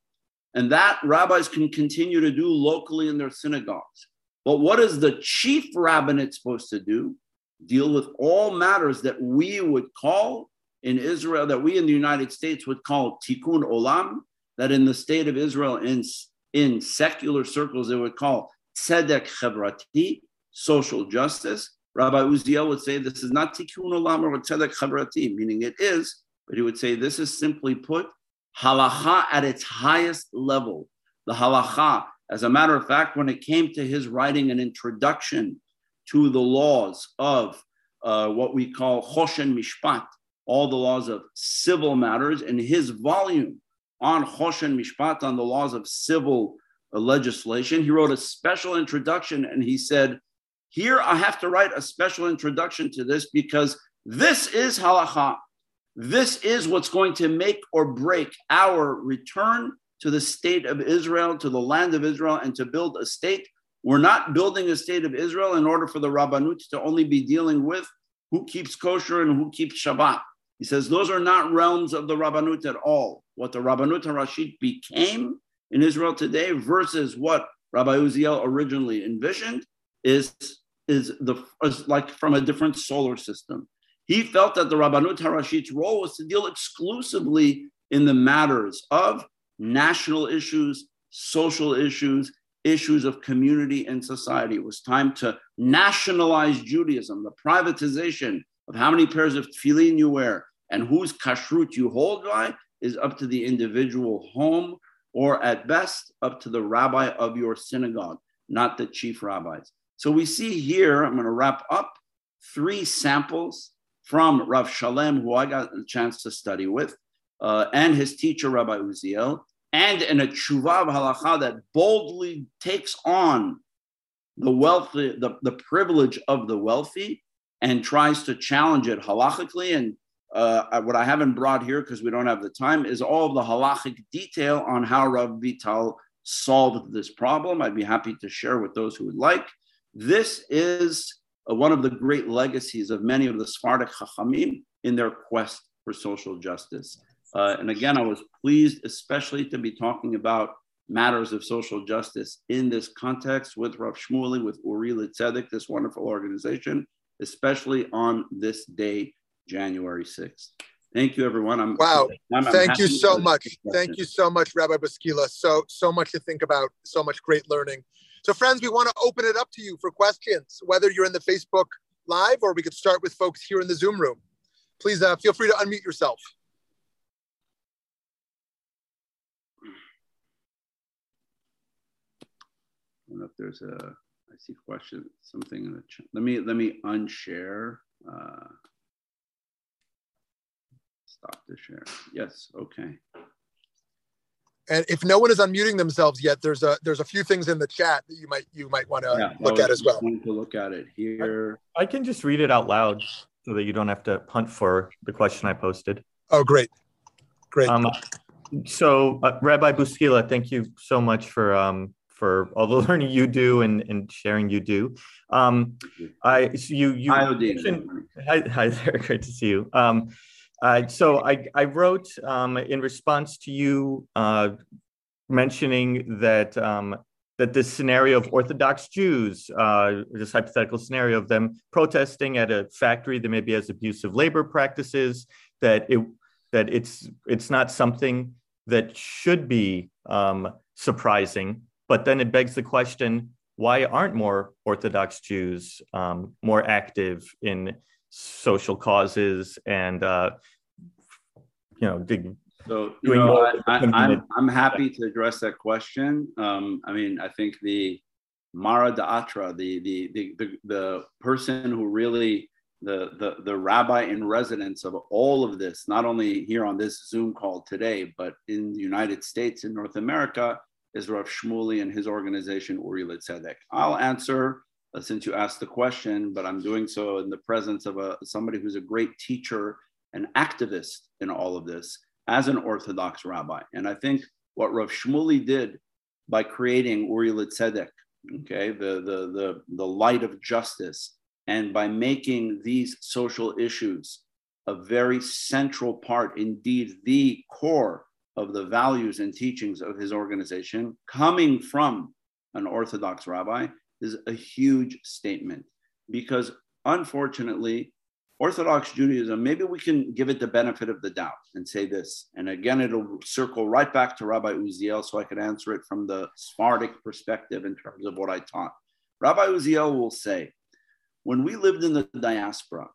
And that rabbis can continue to do locally in their synagogues. But what is the chief rabbinate supposed to do? Deal with all matters that we would call in Israel, that we in the United States would call tikkun olam, that in the state of Israel, in, in secular circles, they would call tzedek chevrati, social justice. Rabbi Uziel would say this is not tikkun olam or tzedek chavrati, meaning it is, but he would say this is simply put halacha at its highest level. The halacha, as a matter of fact, when it came to his writing an introduction to the laws of uh, what we call choshen mishpat, all the laws of civil matters, in his volume on choshen mishpat, on the laws of civil uh, legislation, he wrote a special introduction and he said, here, I have to write a special introduction to this because this is halacha. This is what's going to make or break our return to the state of Israel, to the land of Israel, and to build a state. We're not building a state of Israel in order for the Rabbanut to only be dealing with who keeps kosher and who keeps Shabbat. He says those are not realms of the Rabbanut at all. What the Rabbanut Rashid became in Israel today versus what Rabbi Uziel originally envisioned is is the is like from a different solar system. He felt that the Rabbanut Harashit's role was to deal exclusively in the matters of national issues, social issues, issues of community and society. It was time to nationalize Judaism, the privatization of how many pairs of tefillin you wear and whose kashrut you hold by is up to the individual home or at best up to the rabbi of your synagogue, not the chief rabbis. So we see here, I'm going to wrap up three samples from Rav Shalem, who I got a chance to study with, uh, and his teacher, Rabbi Uziel, and in a halacha that boldly takes on the wealthy, the, the privilege of the wealthy, and tries to challenge it halachically. And uh, what I haven't brought here because we don't have the time is all of the halachic detail on how Rav Vital solved this problem. I'd be happy to share with those who would like. This is uh, one of the great legacies of many of the Sephardic Chachamim in their quest for social justice. Uh, and again, I was pleased, especially to be talking about matters of social justice in this context with Rav Shmuley, with Uri L'Tzedek, this wonderful organization, especially on this day, January 6th. Thank you, everyone. I'm, wow. I'm, Thank I'm you so much. Thank you so much, Rabbi Bouskila. So, so much to think about, so much great learning. So, friends, we want to open it up to you for questions, whether you're in the Facebook Live or we could start with folks here in the Zoom room. Please uh, feel free to unmute yourself. I don't know if there's a, I see question, something in the chat. Let me, let me unshare. Uh, stop the share. Yes, okay. And if no one is unmuting themselves yet, there's a there's a few things in the chat that you might you might want to yeah, look at as well. To look at it here. I, I can just read it out loud so that you don't have to punt for the question I posted. Oh, great, great. Um, so, uh, Rabbi Bouskila, thank you so much for um, for all the [LAUGHS] learning you do and, and sharing you do. Um, I so you you hi, hi, hi there, [LAUGHS] great to see you. Um, uh, so I, I wrote um, in response to you uh, mentioning that um, that this scenario of Orthodox Jews, uh, this hypothetical scenario of them protesting at a factory that maybe has abusive labor practices, that it that it's it's not something that should be um, surprising. But then it begs the question: Why aren't more Orthodox Jews um, more active in social causes and uh, you know dig, so you know, I, am I'm, I'm happy to address that question. Um, I mean, I think the Mara Da'atra, the, the the the the person who really the the the rabbi in residence of all of this, not only here on this Zoom call today, but in the United States in North America, is Rav Shmuley and his organization Uri L'Tzedek. I'll answer Uh, since you asked the question, but I'm doing so in the presence of a, somebody who's a great teacher and activist in all of this as an Orthodox rabbi. And I think what Rav Shmuley did by creating Uri L'Tzedek, okay, the, the, the, the light of justice, and by making these social issues a very central part, indeed, the core of the values and teachings of his organization, coming from an Orthodox rabbi, is a huge statement because unfortunately, Orthodox Judaism, maybe we can give it the benefit of the doubt and say this. And again, it'll circle right back to Rabbi Uziel so I can answer it from the Sephardic perspective in terms of what I taught. Rabbi Uziel will say, when we lived in the diaspora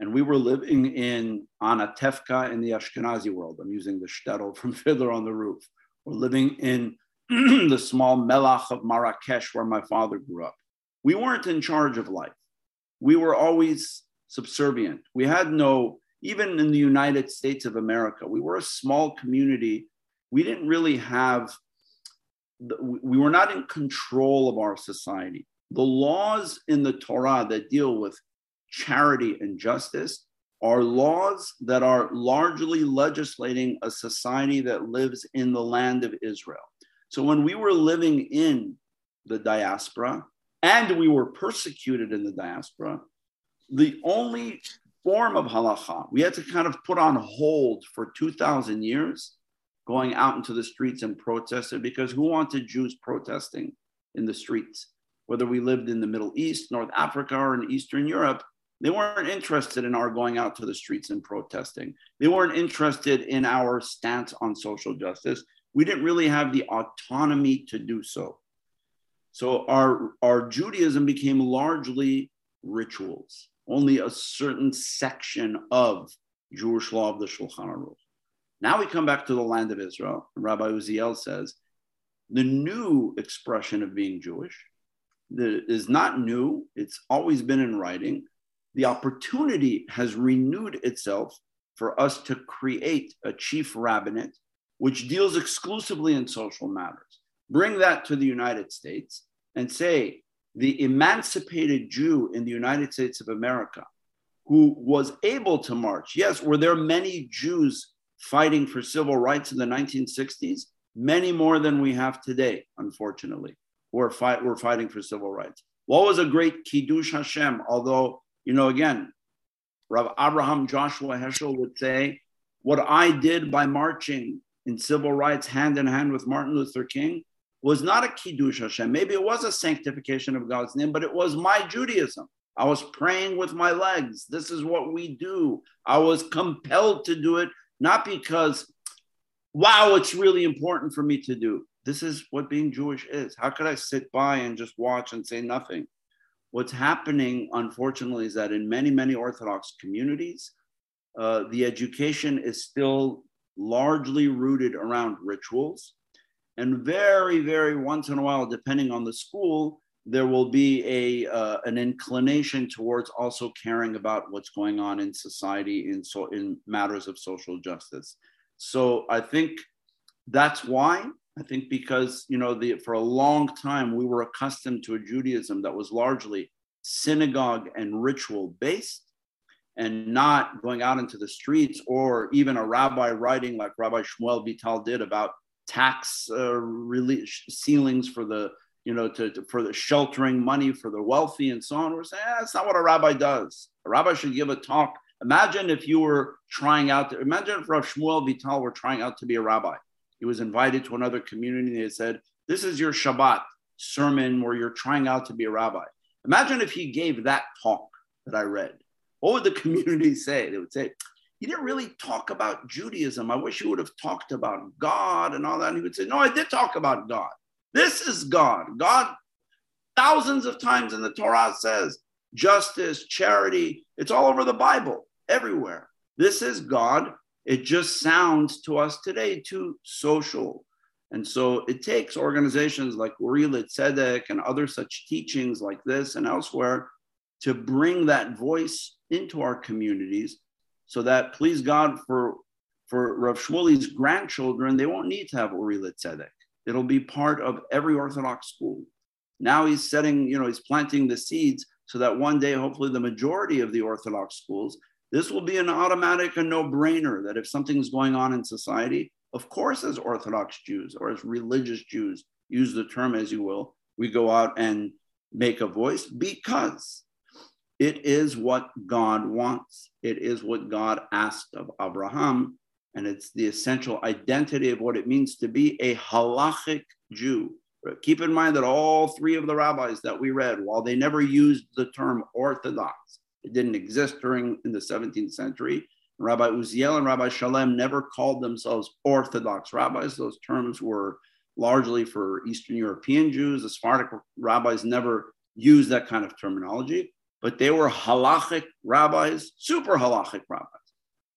and we were living in Anatevka in the Ashkenazi world, I'm using the shtetl from [LAUGHS] Fiddler on the Roof, we're living in [CLEARS THROAT] the small Mellah of Marrakesh, where my father grew up. We weren't in charge of life. We were always subservient. We had no, even in the United States of America, we were a small community. We didn't really have, we were not in control of our society. The laws in the Torah that deal with charity and justice are laws that are largely legislating a society that lives in the land of Israel. So when we were living in the diaspora and we were persecuted in the diaspora, the only form of halacha we had to kind of put on hold for 2,000 years, going out into the streets and protesting because who wanted Jews protesting in the streets? Whether we lived in the Middle East, North Africa, or in Eastern Europe, they weren't interested in our going out to the streets and protesting. They weren't interested in our stance on social justice we didn't really have the autonomy to do so. So our, our Judaism became largely rituals, only a certain section of Jewish law of the Shulchan Aruch. Now we come back to the land of Israel. Rabbi Uziel says the new expression of being Jewish is not new, it's always been in writing. The opportunity has renewed itself for us to create a chief rabbinate which deals exclusively in social matters. Bring that to the United States and say the emancipated Jew in the United States of America who was able to march. Yes, were there many Jews fighting for civil rights in the 1960s? Many more than we have today, unfortunately, who are fight, were fighting for civil rights. What was a great Kiddush Hashem? Although, you know, again, Rav Abraham Joshua Heschel would say, what I did by marching in civil rights hand in hand with Martin Luther King was not a Kiddush Hashem. Maybe it was a sanctification of God's name, but it was my Judaism. I was praying with my legs. This is what we do. I was compelled to do it, not because, wow, it's really important for me to do. This is what being Jewish is. How could I sit by and just watch and say nothing? What's happening, unfortunately, is that in many, many Orthodox communities, uh, the education is still largely rooted around rituals. And very, very once in a while, depending on the school, there will be a uh, an inclination towards also caring about what's going on in society in so in matters of social justice. So I think that's why I think because you know the for a long time we were accustomed to a Judaism that was largely synagogue and ritual based and not going out into the streets or even a rabbi writing like Rabbi Shmuel Vital did about tax uh, ceilings for the you know, to, to, for the sheltering money for the wealthy and so on. We're saying eh, that's not what a rabbi does. A rabbi should give a talk. Imagine if you were trying out. To, imagine if Rav Shmuel Vital were trying out to be a rabbi. He was invited to another community. And They said, "This is your Shabbat sermon where you're trying out to be a rabbi." Imagine if he gave that talk that I read. What would the [LAUGHS] community say? They would say, "You didn't really talk about Judaism. I wish you would have talked about God and all that." And he would say, "No, I did talk about God." This is God. God, thousands of times in the Torah says justice, charity. It's all over the Bible, everywhere. This is God. It just sounds to us today too social. And so it takes organizations like Uri L'Tzedek and other such teachings like this and elsewhere to bring that voice into our communities so that, please God, for, for Rav Shmuley's grandchildren, they won't need to have Uri L'Tzedek. It'll be part of every Orthodox school. Now he's setting, you know, he's planting the seeds so that one day, hopefully, the majority of the Orthodox schools, this will be an automatic and no brainer that if something's going on in society, of course, as Orthodox Jews or as religious Jews, use the term as you will, we go out and make a voice because it is what God wants. It is what God asked of Abraham and it's the essential identity of what it means to be a halachic Jew. Keep in mind that all three of the rabbis that we read, while they never used the term Orthodox, it didn't exist during in the 17th century. Rabbi Uziel and Rabbi Shalem never called themselves Orthodox rabbis. Those terms were largely for Eastern European Jews. The Sephardic rabbis never used that kind of terminology, but they were halachic rabbis, super halachic rabbis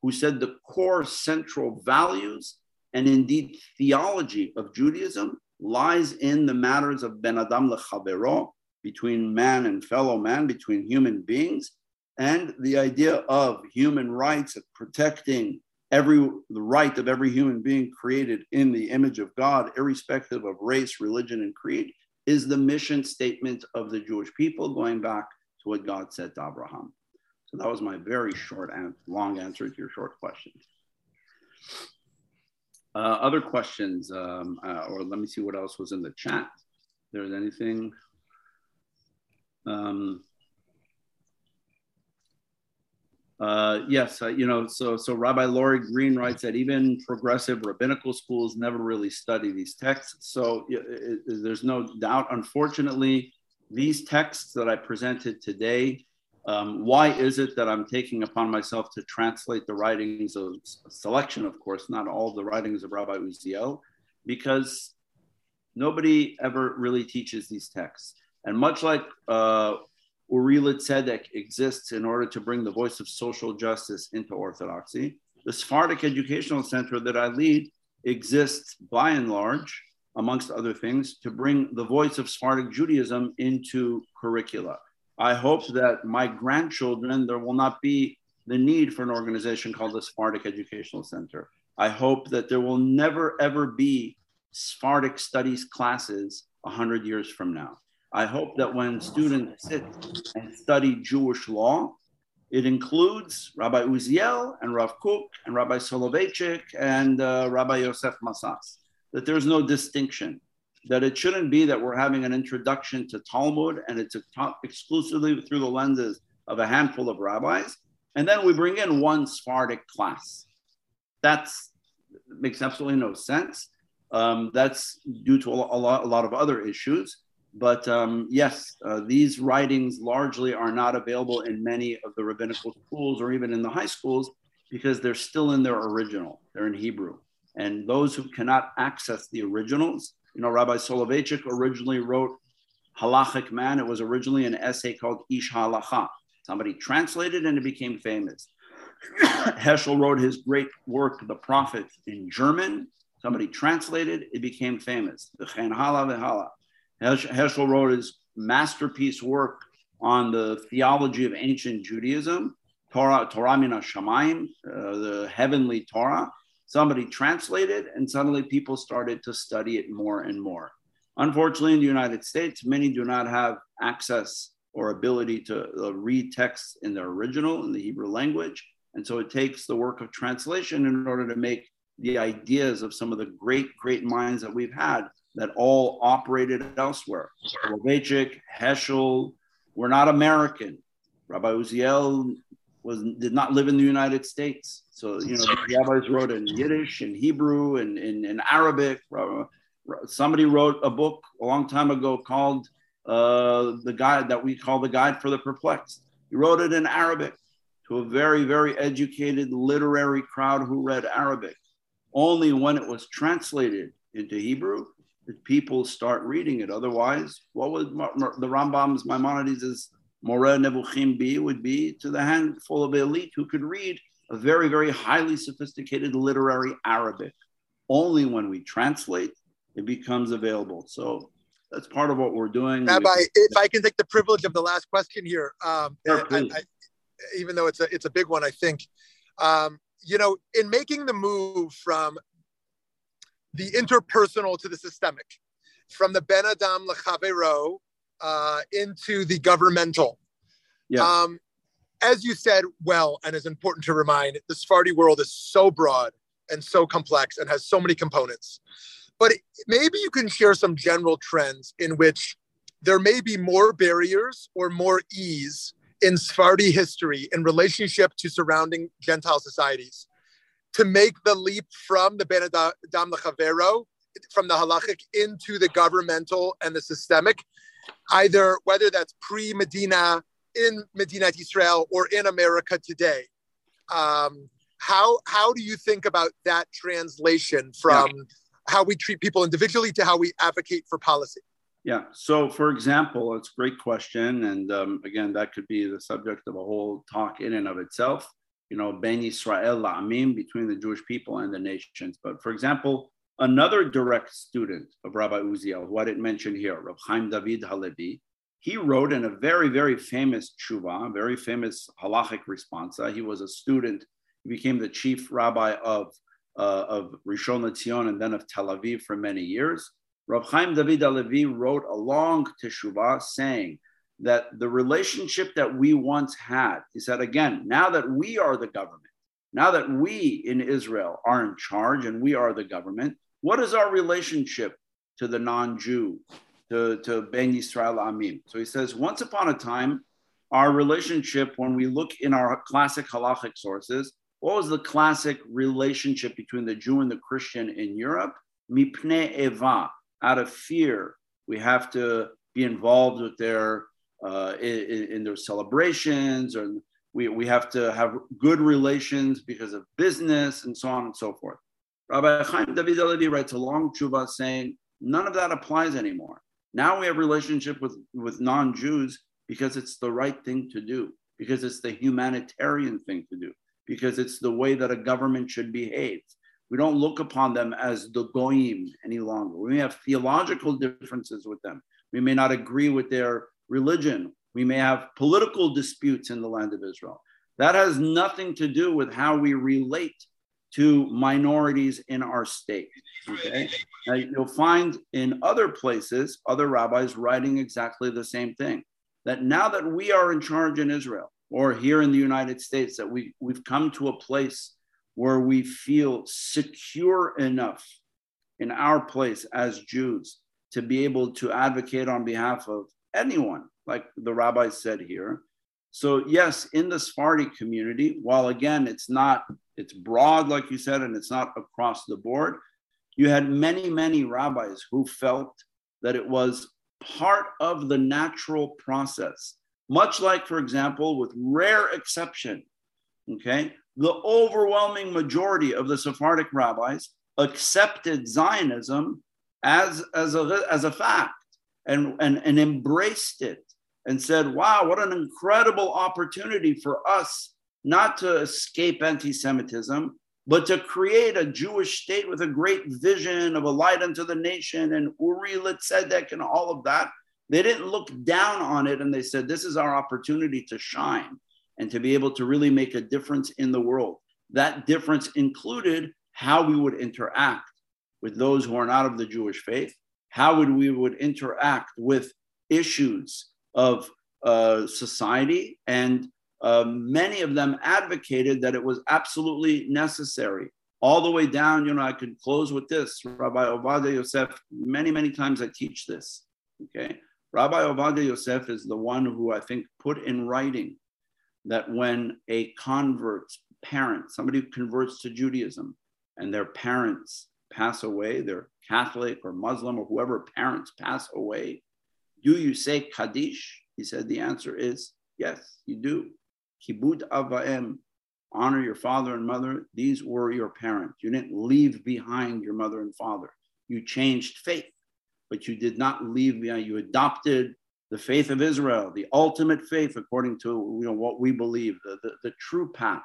who said the core central values and indeed theology of Judaism lies in the matters of Ben Adam lechavero, between man and fellow man, between human beings, and the idea of human rights of protecting every the right of every human being created in the image of God, irrespective of race, religion, and creed, is the mission statement of the Jewish people, going back to what God said to Abraham. So that was my very short and long answer to your short question. Uh, other questions, um, uh, or let me see what else was in the chat. There's anything. Um, uh, yes, you know, so so Rabbi Laurie Green writes that even progressive rabbinical schools never really study these texts. So it, it, there's no doubt. Unfortunately, these texts that I presented today um, why is it that I'm taking upon myself to translate the writings of selection, of course, not all the writings of Rabbi Uziel, because nobody ever really teaches these texts. And much like uh, Uri L'Tzedek exists in order to bring the voice of social justice into Orthodoxy, the Sephardic Educational Center that I lead exists by and large, amongst other things, to bring the voice of Sephardic Judaism into curricula. I hope that my grandchildren, there will not be the need for an organization called the Sephardic Educational Center. I hope that there will never, ever be Sephardic studies classes 100 years from now. I hope that when students sit and study Jewish law, it includes Rabbi Uziel and Rav Kook and Rabbi Soloveitchik and uh, Rabbi Yosef Messas, that there's no distinction that it shouldn't be that we're having an introduction to Talmud and it's exclusively through the lenses of a handful of rabbis, and then we bring in one Sephardic class. That makes absolutely no sense. Um, that's due to a lot, a lot of other issues. But um, yes, uh, these writings largely are not available in many of the rabbinical schools or even in the high schools because they're still in their original. They're in Hebrew. And those who cannot access the originals, you know, Rabbi Soloveitchik originally wrote Halachic Man. It was originally an essay called Ish Halacha. Somebody translated and it became famous. [COUGHS] Heschel wrote his great work, The Prophet, in German. Somebody translated, it became famous. The Chen Hala Vehala. Heschel wrote his masterpiece work on the theology of ancient Judaism, Torah, Torah Min HaShamayim, uh, the heavenly Torah. Somebody translated, and suddenly people started to study it more and more. Unfortunately, in the United States, many do not have access or ability to uh, read texts in their original, in the Hebrew language. And so it takes the work of translation in order to make the ideas of some of the great, great minds that we've had that all operated elsewhere. Soloveitchik, Heschel, were not American. Rabbi Uziel was did not live in the United States. So you know the rabbis wrote in Yiddish and Hebrew and in, in Arabic. Somebody wrote a book a long time ago called uh, the guide that we call the Guide for the Perplexed. He wrote it in Arabic to a very very educated literary crowd who read Arabic. Only when it was translated into Hebrew that people start reading it. Otherwise, what would the Rambam's Maimonides' Moreh Nevuchim be? Would be to the handful of elite who could read a very, very highly sophisticated literary Arabic. Only when we translate, it becomes available. So that's part of what we're doing. Rabbi, if I can take the privilege of the last question here, um, sure, I, I, even though it's a it's a big one, I think. Um, you know, in making the move from the interpersonal to the systemic, from the Ben Adam Lechavero uh, into the governmental. Yeah. Um, as you said, well, and is important to remind, the Sephardi world is so broad and so complex and has so many components. But maybe you can share some general trends in which there may be more barriers or more ease in Sephardi history in relationship to surrounding Gentile societies to make the leap from the Ben Adam Lechavero, from the halachic into the governmental and the systemic, either whether that's pre Medina, in Medina Israel, or in America today. Um, how, how do you think about that translation from yeah. how we treat people individually to how we advocate for policy? Yeah. So, for example, it's a great question. And um, again, that could be the subject of a whole talk in and of itself you know, Ben Israel La'amim, between the Jewish people and the nations. But for example, another direct student of Rabbi Uziel, who I didn't mention here, Rav Chaim David Halevi, he wrote in a very, very famous tshuva, very famous halachic responsa. He was a student, he became the chief rabbi of, uh, of Rishon LeZion and then of Tel Aviv for many years. Rav Chaim David Halevi wrote a long teshuvah saying that the relationship that we once had, he said again, now that we are the government, now that we in Israel are in charge and we are the government, what is our relationship to the non Jew, to, to Ben Yisrael Amim? So he says, once upon a time, our relationship, when we look in our classic halachic sources, what was the classic relationship between the Jew and the Christian in Europe? Mipne Eva, out of fear. We have to be involved with their uh, in, in, their celebrations, or we, we have to have good relations because of business and so on and so forth. Rabbi Chaim David Halevi writes a long tshuva saying none of that applies anymore. Now we have relationship with, with non-Jews because it's the right thing to do, because it's the humanitarian thing to do, because it's the way that a government should behave. We don't look upon them as the goyim any longer. We may have theological differences with them. We may not agree with their religion. We may have political disputes in the land of Israel. That has nothing to do with how we relate to minorities in our state. Okay. Now, you'll find in other places, other rabbis writing exactly the same thing that now that we are in charge in Israel or here in the United States, that we, we've come to a place where we feel secure enough in our place as Jews to be able to advocate on behalf of anyone, like the rabbi said here. So yes, in the Sephardi community, while again it's not it's broad like you said, and it's not across the board, you had many many rabbis who felt that it was part of the natural process. Much like, for example, with rare exception, okay, the overwhelming majority of the Sephardic rabbis accepted Zionism as, as, a, as a fact and, and, and embraced it and said, wow, what an incredible opportunity for us not to escape anti Semitism, but to create a Jewish state with a great vision of a light unto the nation and Uri L'Tzedek and all of that. They didn't look down on it and they said, This is our opportunity to shine and to be able to really make a difference in the world. That difference included how we would interact with those who are not of the Jewish faith, how would we would interact with issues of uh, society and uh, many of them advocated that it was absolutely necessary. All the way down, you know, I could close with this. Rabbi Ovadia Yosef, many, many times I teach this. Okay. Rabbi Ovadia Yosef is the one who I think put in writing that when a convert's parent, somebody who converts to Judaism, and their parents pass away, they're Catholic or Muslim or whoever parents pass away, do you say Kaddish? He said the answer is yes, you do. Kibud avaim, honor your father and mother. These were your parents. You didn't leave behind your mother and father. You changed faith, but you did not leave behind. You adopted the faith of Israel, the ultimate faith according to you know, what we believe, the, the, the true path.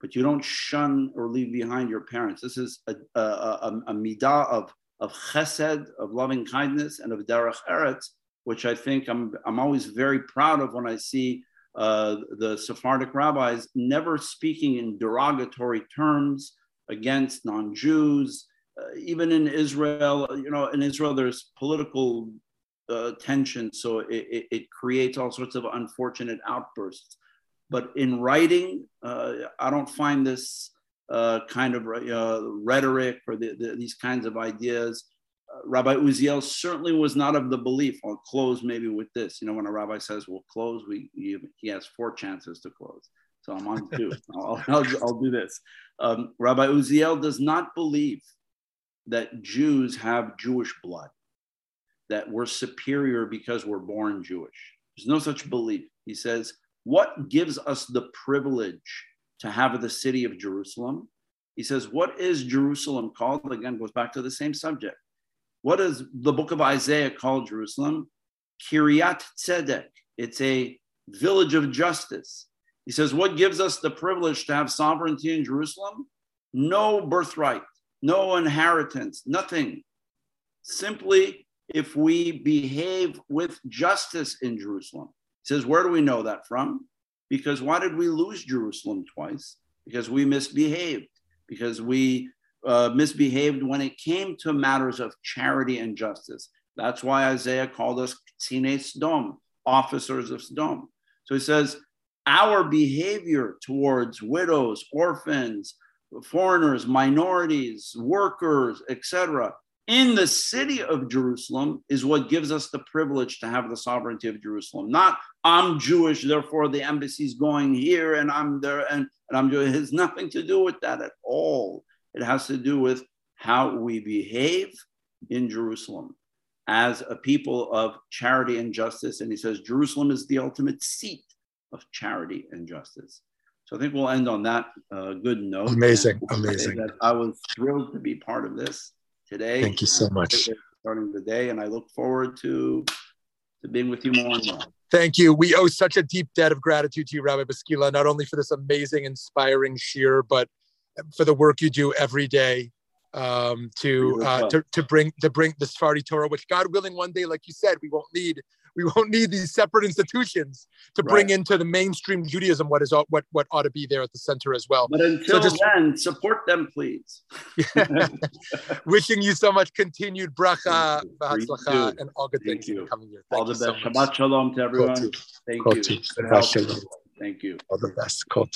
But you don't shun or leave behind your parents. This is a, a, a, a midah of, of chesed, of loving kindness, and of derech eretz, which I think I'm, I'm always very proud of when I see uh, the Sephardic rabbis never speaking in derogatory terms against non-Jews. Uh, even in Israel, you know, in Israel there's political uh, tension, so it, it, it, creates all sorts of unfortunate outbursts. But in writing, uh, I don't find this uh, kind of rhetoric or the, the, these kinds of ideas Rabbi Uziel certainly was not of the belief. I'll close maybe with this. You know, when a rabbi says we'll close, we he has four chances to close. So I'm on two. [LAUGHS] I'll, I'll, I'll, do this. Um, rabbi Uziel does not believe that Jews have Jewish blood, that we're superior because we're born Jewish. There's no such belief. He says, what gives us the privilege to have the city of Jerusalem? He says, what is Jerusalem called? Again, goes back to the same subject what does the book of Isaiah call Jerusalem? Kiryat Tzedek. It's a village of justice. He says, What gives us the privilege to have sovereignty in Jerusalem? No birthright, no inheritance, nothing. Simply if we behave with justice in Jerusalem. He says, Where do we know that from? Because why did we lose Jerusalem twice? Because we misbehaved, because we uh, misbehaved when it came to matters of charity and justice. That's why Isaiah called us Tzine Sdom, officers of Sdom. So he says, our behavior towards widows, orphans, foreigners, minorities, workers, etc., in the city of Jerusalem is what gives us the privilege to have the sovereignty of Jerusalem. Not I'm Jewish, therefore the embassy's going here and I'm there and, and I'm Jewish. It has nothing to do with that at all. It has to do with how we behave in Jerusalem as a people of charity and justice. And he says Jerusalem is the ultimate seat of charity and justice. So I think we'll end on that uh, good note. Amazing, amazing. I was thrilled to be part of this today. Thank you so much. Starting the day, and I look forward to to being with you more and more. Thank you. We owe such a deep debt of gratitude to you, Rabbi Bouskila, not only for this amazing, inspiring shiur, but for the work you do every day um, to, uh, to to bring to bring the Sephardi Torah, which God willing, one day, like you said, we won't need we [LAUGHS] won't need these separate institutions to bring right. into the mainstream Judaism what is what what ought to be there at the center as well. But until so just, then, support them, please. [LAUGHS] Wishing you so much continued bracha, and all good things in the coming year. Thank all the best. So Shabbat shalom to everyone. Thank you. Thank you. All the best. Kol